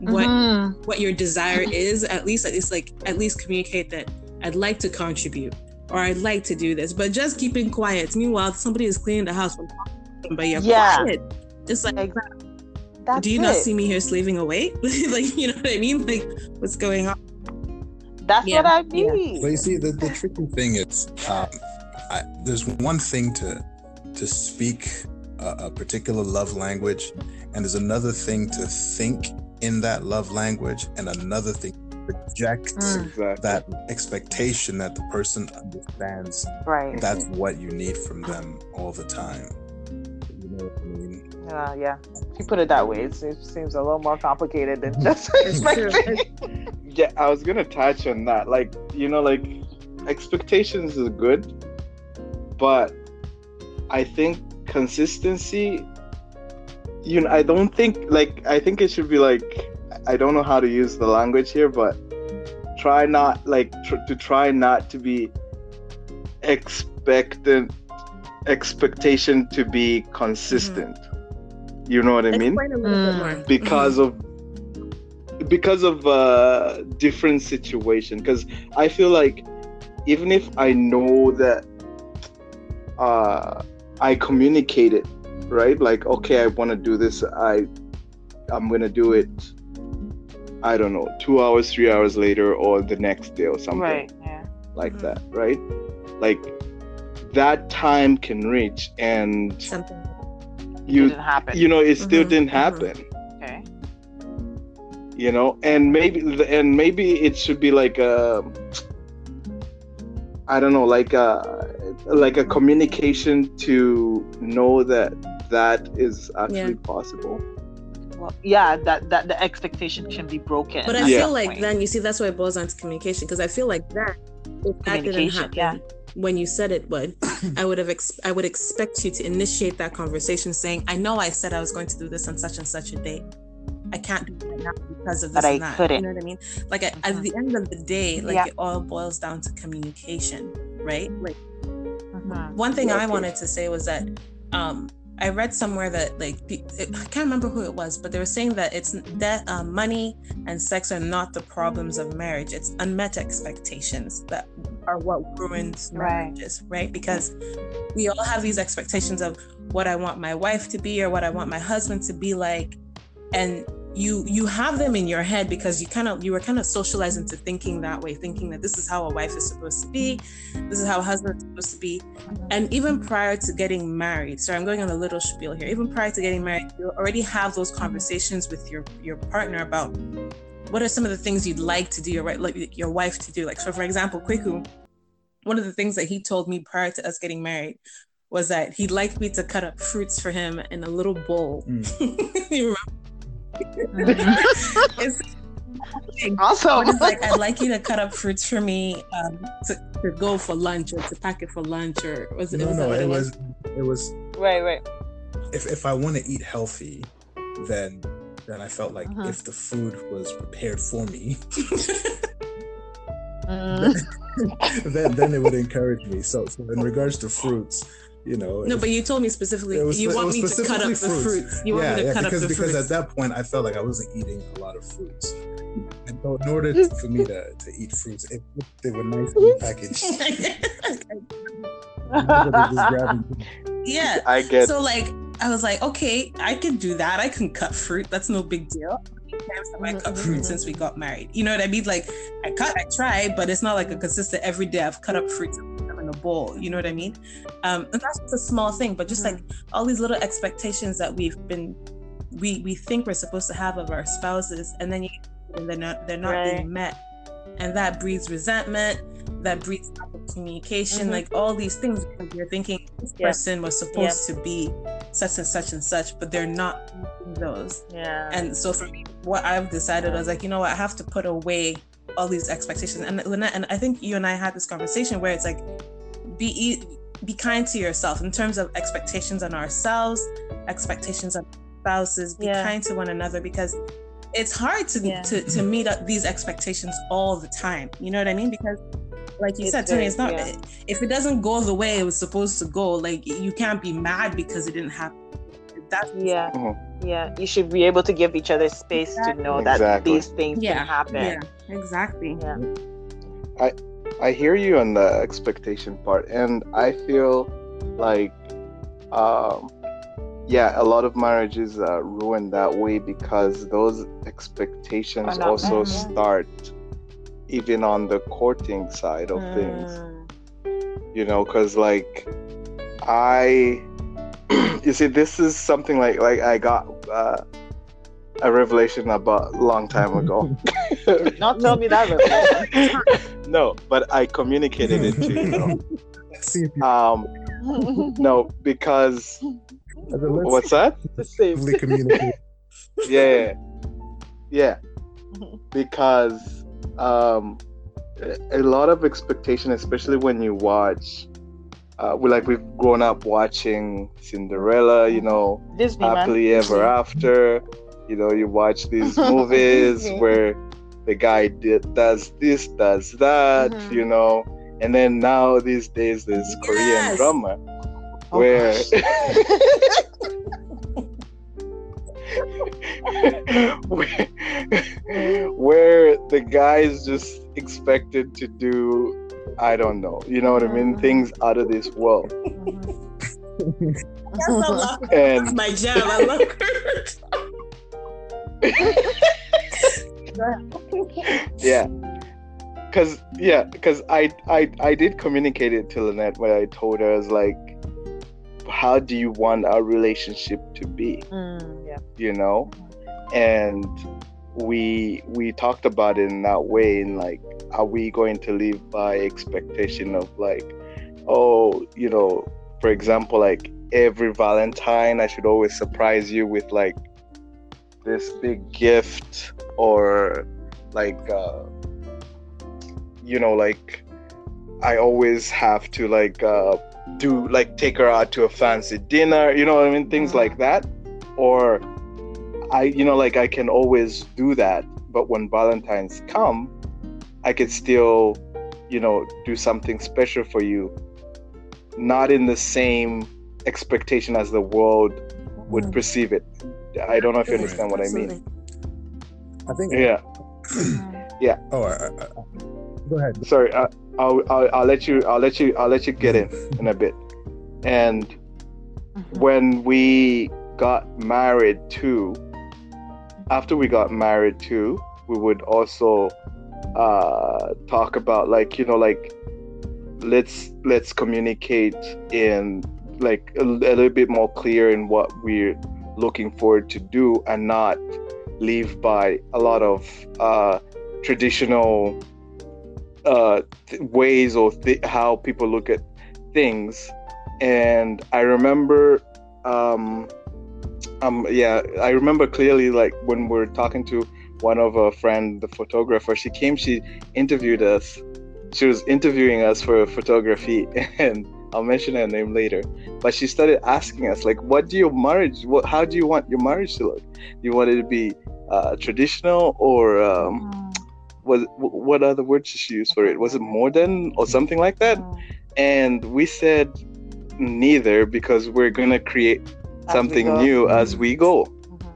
what Mhm. what your desire is, at least at least like at least communicate that I'd like to contribute or I'd like to do this, but just keeping quiet. Meanwhile, somebody is cleaning the house, but you're Yeah. quiet. It's like Exactly. Do you it. not see me here slaving away? like, you know what I mean? Like, what's going on? That's Yeah, what I yeah. need. But you see, the, the tricky thing is, um, I, there's one thing to to speak a, a particular love language, and there's another thing to think in that love language, and another thing to project Mm. That expectation that the person understands Right. that's what you need from them all the time. You know what I mean? Uh, yeah. If you put it that way, it seems, seems a little more complicated than just expecting. Yeah, I was gonna touch on that. Like, you know, like expectations is good, but I think consistency. You know, I don't think like I think it should be like I don't know how to use the language here, but try not like tr- to try not to be expectant expectation to be consistent. You know what I mean? Explain a Mm. because of because of uh different situation because i feel like even if i know that uh i communicate it right like okay i want to do this i i'm gonna do it i don't know two hours three hours later or the next day or something Right. Yeah. like Mhm. that right like that time can reach and Something. You didn't happen. you know it still Mhm, didn't mhm. happen okay. you know and maybe and maybe it should be like a i don't know like a like a communication to know that that is actually possible Well, yeah. That that the expectation can be broken. But I feel like point. then you see that's why it boils down to communication because I feel like that if that didn't happen yeah. When you said it would, I would have ex- I would expect you to initiate that conversation saying, I know I said I was going to do this on such and such a date. I can't do it right now because of this But I that. couldn't. You know what I mean? Like at, at Mhm. the end of the day, like Yeah. it all boils down to communication, right? Like Mhm. one thing I wanted to say was that um, I read somewhere that like pe- I can't remember who it was, but they were saying that it's that um, money and sex are not the problems of marriage. It's unmet expectations that are what ruins Right. marriages, right? Because we all have these expectations of what I want my wife to be or what I want my husband to be like, and you you have them in your head because you kind of you were kind of socialized into thinking that way, thinking that this is how a wife is supposed to be, this is how a husband is supposed to be, and even prior to getting married so i'm going on a little spiel here even prior to getting married you already have those conversations with your your partner about what are some of the things you'd like to do your right like your wife to do. Like so for example Kweku, one of the things that he told me prior to us getting married was that he'd like me to cut up fruits for him in a little bowl. Mm. You remember? It's- Awesome. it's like I'd like you to cut up fruits for me um, to, to go for lunch or to pack it for lunch or was it? No, was no, it was it was right. Right. if if I want to eat healthy, then then I felt like Mhm. if the food was prepared for me, Mm. then then it would encourage me. So, so in regards to fruits, you know, No, but you told me specifically was you want me to cut up the fruits. fruits. You want yeah, me to yeah, cut because up the because fruits. at that point I felt like I wasn't eating a lot of fruits. And so in order Mm. for me to, to eat fruits, if they were nicely packaged, rather than just grabbing yeah. i get So like I was like, okay, I can do that. I can cut fruit. That's no big deal. Times have I cut fruit since we got married? You know what I mean? Like I cut, I try, but it's not like a consistent every day. I've cut up fruits and put them in a bowl. You know what I mean? Um, and that's just a small thing, but just like all these little expectations that we've been, we we think we're supposed to have of our spouses, and then you and they're not they're not Right. being met, and that breeds resentment. That breeds communication, Mhm. like all these things because you're thinking this Yeah. person was supposed to be such and such and such, but they're not those. Yeah. And so for me, what I've decided was like, you know what, I have to put away all these expectations. And Lynette, and I think you and I had this conversation where it's like, be e- be kind to yourself in terms of expectations on ourselves, expectations on spouses. Be Yeah. kind to one another because it's hard to Yeah. to to meet up these expectations all the time. You know what I mean? Because like you It's said, Tony, very- it's not yeah. if it doesn't go the way it was supposed to go. Like you can't be mad because it didn't happen. That's yeah. Mhm. Yeah. You should be able to give each other space to know that Exactly. these things yeah, can happen. yeah, exactly. Yeah. I hear you on the expectation part, and I feel like, um, yeah, a lot of marriages are ruined that way because those expectations also yeah. start even on the courting side of things. Mm. You know, because like I, you see, this is something like like I got uh, a revelation about a long time ago. Not tell me that. Rebecca. no, but I communicated it to you. Know? Let's see if you Um, no, because what's that? The communicate. Yeah, yeah. Because um, a a lot of expectation, especially when you watch. Uh, we like we've grown up watching Cinderella, you know, Disney man. happily ever after. You know, you watch these movies Disney. where the guy did, does this, does that, Mhm. you know, and then now these days there's Korean Yes. drama Oh, where where, where the guy is just expected to do I don't know, you know what I mean? Mhm. Things out of this world. That's a lot. That's my jam. I love her. Yeah. Because yeah because I, I i did communicate it to lynette when i told her I was like how do you want our relationship to be? Mm, yeah. you know? And we we talked about it in that way in like are we going to live by expectation of like oh you know for example like every valentine i should always surprise you with like this big gift or like uh you know like i always have to like uh do like take her out to a fancy dinner you know what i mean? Things like that. Or I, you know, like I can always do that, but when Valentine's come, I could still, you know, do something special for you, not in the same expectation as the world would perceive it. I don't know if you understand what I mean. I think. Yeah. Yeah. Oh, I, I, I, go ahead. Sorry, I, I'll, I'll I'll let you I'll let you I'll let you get in in a bit. And Mhm. when we got married too after we got married too we would also uh talk about like you know like let's let's communicate in like a, a little bit more clear in what we're looking forward to do and not live by a lot of uh traditional uh th- ways or th- how people look at things. And i remember um um yeah i remember clearly like when we are talking to one of our friend the photographer she came she interviewed us. She was interviewing us for photography and i'll mention her name later but she started asking us like what do your marriage what how do you want your marriage to look do you want it to be uh, traditional or um Mm, was what other words did she use for it was it modern or something like that mm. and we said neither because we're gonna create As we something go. new as we go Mhm.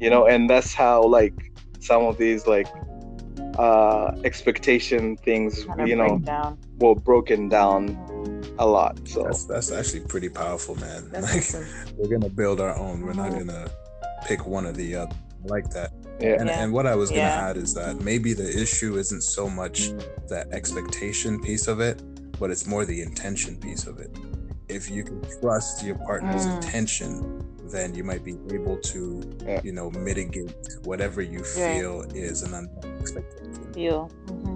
you know and that's how like some of these like uh expectation things Kinda you know down. were broken down a lot so That's that's actually pretty powerful, man. That's Like awesome. we're gonna build our own. We're not gonna pick one or the other. I like that. yeah And, Yeah. and what I was gonna Yeah. add is that maybe the issue isn't so much that expectation piece of it, but it's more the intention piece of it. If you can trust your partner's Mm. intention, then you might be able to, Yeah. you know, mitigate whatever you Right. feel is an unmet expectation. Feel. Mhm.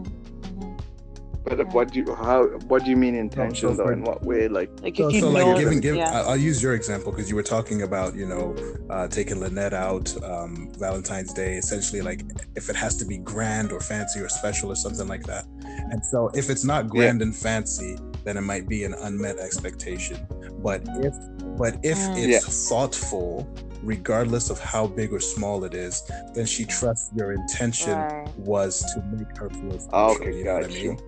But what do you how what do you mean intention so though? In what way? Like Like So, if you so know, like giving, give, yeah. I- I'll use your example because you were talking about, you know, uh, taking Lynette out, um, Valentine's Day, essentially like if it has to be grand or fancy or special or something like that. And so if it's not grand and fancy, then it might be an unmet expectation. But if, but if Mm. it's thoughtful, regardless of how big or small it is, then she trusts your intention Right. was to make her feel special. Okay, you know what I got mean?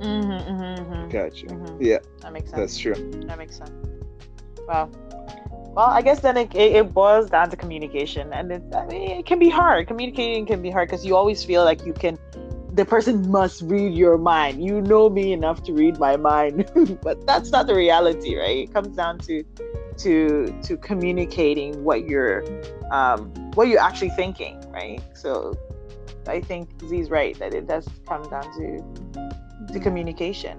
Mm-hmm, mm-hmm, mm-hmm. Gotcha. Mhm. Yeah, That makes sense. that's true. That makes sense. Wow. Well, I guess then it, it, it boils down to communication, and it, I mean, it can be hard. Communicating can be hard because you always feel like you can. The person must read your mind. You know me enough to read my mind, but that's not the reality, right? It comes down to to to communicating what you're um, what you're actually thinking, right? So, I think Z's right that it does come down to to communication.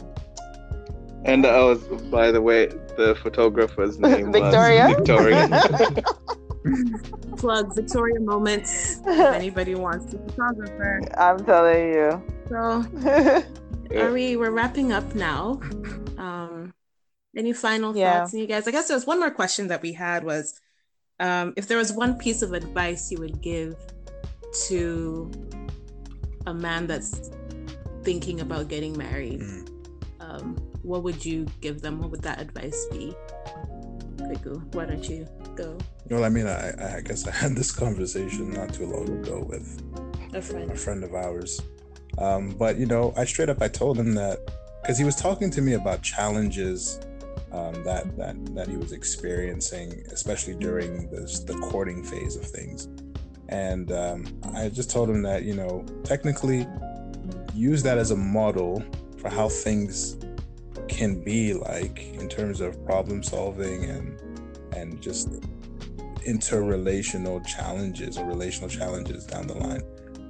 And I was, by the way, the photographer's name Victoria? was Victoria. Plug Victoria Moments. If anybody wants a photographer. I'm telling you. So Yeah. are we we're wrapping up now. Um any final Yeah. thoughts from you guys? I guess there's one more question that we had was um if there was one piece of advice you would give to a man that's thinking about getting married, Mm. um, what would you give them? What would that advice be? Kweku, why don't you go? Well, I mean, I, I guess I had this conversation not too long ago with A a friend. friend of ours. Um, but you know, I straight up I told him that because he was talking to me about challenges um, that that that he was experiencing, especially during this the courting phase of things. And um, I just told him that you know, technically, use that as a model for how things can be like in terms of problem solving and and just interrelational challenges or relational challenges down the line.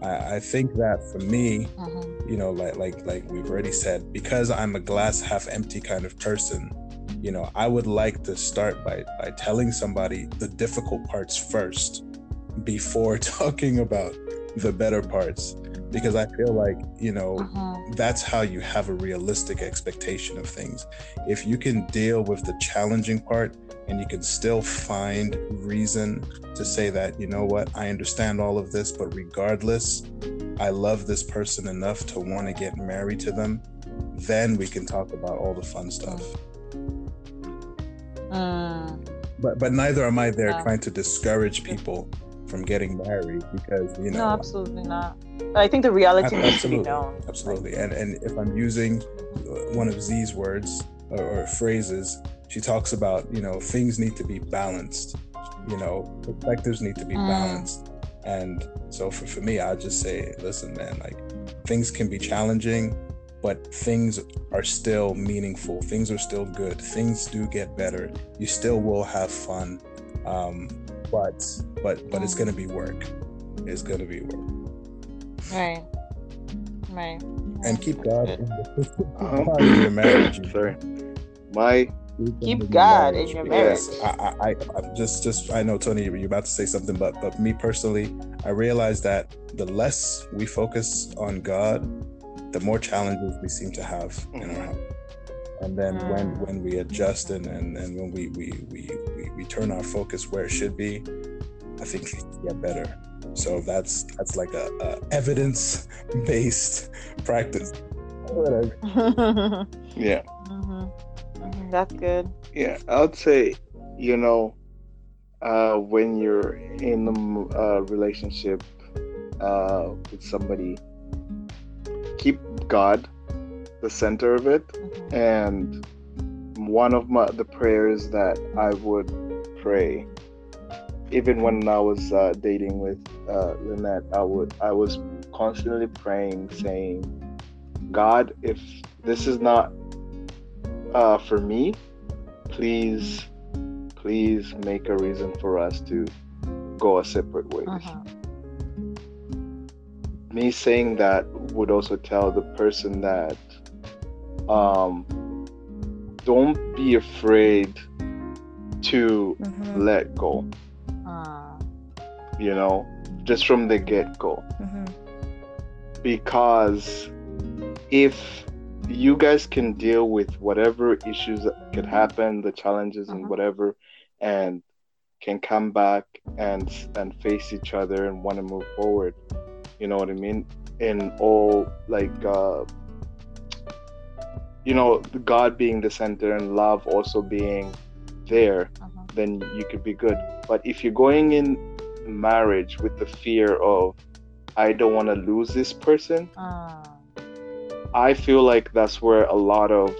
I, I think that for me, mm-hmm. you know, like like like we've already said, because I'm a glass half empty kind of person, you know, I would like to start by by telling somebody the difficult parts first before talking about the better parts. Because I feel like, you know, Mhm. that's how you have a realistic expectation of things. If you can deal with the challenging part and you can still find reason to say that, you know what, I understand all of this, but regardless, I love this person enough to want to get married to them, then we can talk about all the fun stuff. Mm. But but neither am I there Yeah. trying to discourage people from getting married because you know No, absolutely not. But I think the reality Ab- needs to be absolutely. known. Absolutely. And and if I'm using uh, one of Z's words or, or phrases, she talks about, you know, things need to be balanced. You know, perspectives need to be Mm. balanced. And so for, for me, I'll just say, listen, man, like things can be challenging, but things are still meaningful. Things are still good. Things do get better. You still will have fun. Um, but but but it's Mm. gonna be work. It's gonna be work. Right. Right. and keep God in the Uh-huh. part of your marriage. Sorry. My Keep God in your marriage. Yes, I, I, I, I just, just, I know Tony, you're about to say something, but, but me personally, I realize that the less we focus on God, the more challenges we seem to have in our health. And then when, Mm. when we adjust and, and, and when we, we, we, we, we turn our focus where it should be, I think things get better. So that's, that's like a, a evidence based practice. Whatever. yeah. Mhm. Mhm. That's good. Yeah, I would say, you know, uh, when you're in a uh, relationship uh, with somebody, keep God the center of it. Mhm. And one of my the prayers that I would pray, even when I was uh, dating with uh, Lynette, I would I was constantly praying, saying, God, if this is not uh, for me, please, please make a reason for us to go a separate ways. Uh-huh. Me saying that would also tell the person that um, don't be afraid to Mm-hmm. let go, Uh, you know, just from the get go. Mm-hmm. Because if you guys can deal with whatever issues that could happen, the challenges and Mhm. whatever, and can come back and and face each other and want to move forward. You know what I mean? In all like uh you know, God being the center and love also being there, Mhm. then you could be good. But if you're going in marriage with the fear of I don't want to lose this person, Mm. I feel like that's where a lot of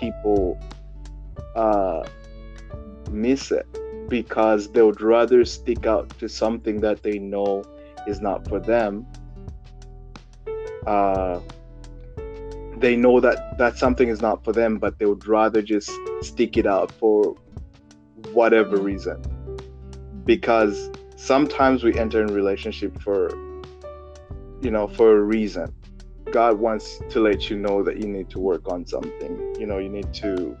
people uh, miss it because they would rather stick out to something that they know is not for them. Uh, they know that that something is not for them, but they would rather just stick it out for whatever reason. Because sometimes we enter in relationship for, you know, for a reason. God wants to let you know that you need to work on something. You know, you need to,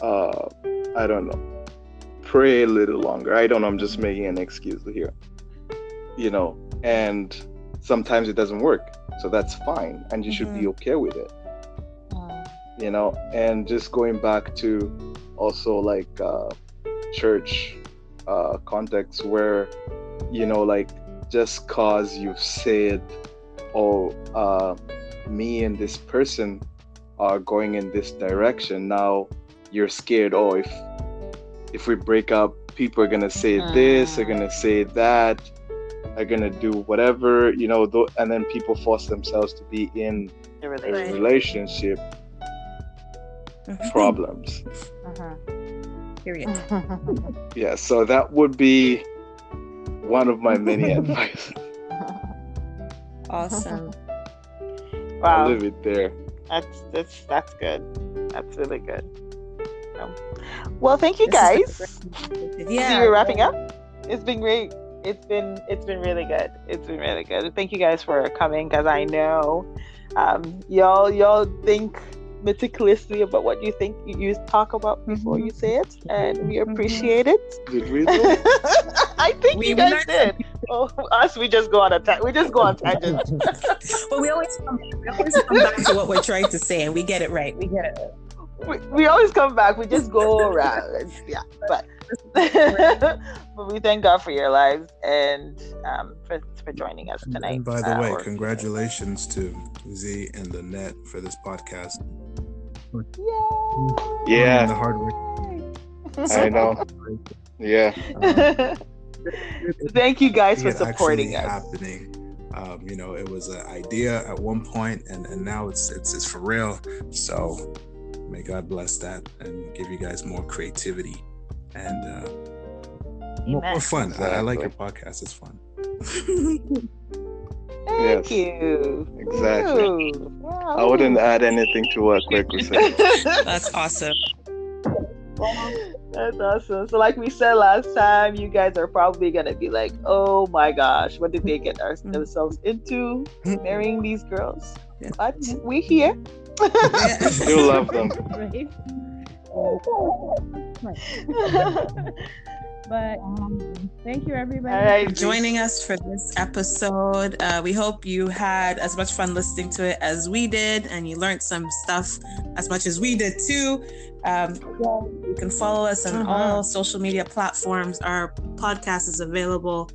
uh, I don't know, pray a little longer. I don't know. I'm just making an excuse here. You know, and sometimes it doesn't work, so that's fine, and you should be okay with it. Mm. You know, and just going back to also like uh, church uh, context where, you know, like just cause you've said oh uh, me and this person are going in this direction now you're scared oh if if we break up people are gonna say this they're gonna say that are gonna do whatever you know th- and then people force themselves to be in The a relationship. relationship problems Mhm. Period. yeah so that would be one of my many advice Awesome. i'll wow, leave it there that's that's that's good. That's really good. Well, thank you guys. the- Yeah, Yeah. we're wrapping up. It's been great. It's been it's been really good. It's been really good. Thank you guys for coming because I know um, y'all y'all think meticulously about what you think you, you talk about before you say it, and we appreciate it. did we? I think We- you we guys learned did. Oh, us, we just go on a ta- we just go on tangents. but we always come, we always come back to what we're trying to say, and we get it right. We get it. we, we always come back. We just go around. Yeah, but but we thank God for your lives and um, for for joining us tonight. And by the uh, way, or- congratulations to Z and Lynette for this podcast. yeah the hard work. i know yeah Thank you guys for supporting actually us. happening. Um, you know, it was an idea at one point, and, and now it's, it's it's for real. So may God bless that and give you guys more creativity and uh, more, more fun. I, I like your podcast; it's fun. Thank Yes. you. Exactly. Ooh, wow. I wouldn't add anything to what Kweku said. That's awesome. That's awesome. So, like we said last time, you guys are probably gonna be like, "Oh my gosh, what did they get our- themselves into marrying these girls?" Yeah. But we here. Still love them. But um, thank you, everybody. All right, for joining us for this episode. Uh, we hope you had as much fun listening to it as we did, and you learned some stuff as much as we did too. Um, you can follow us on Mhm. all social media platforms. Our podcast is available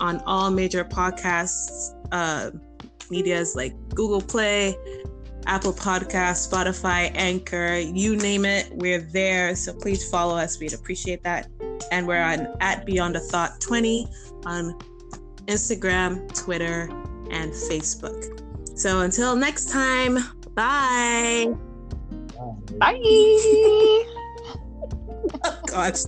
on all major podcasts uh, medias like Google Play, Apple Podcasts, Spotify, Anchor, you name it, we're there. So please follow us. We'd appreciate that. And we're on at Beyond a Thought 20 on Instagram, Twitter, and Facebook. So until next time, bye. Bye. Oh, gosh.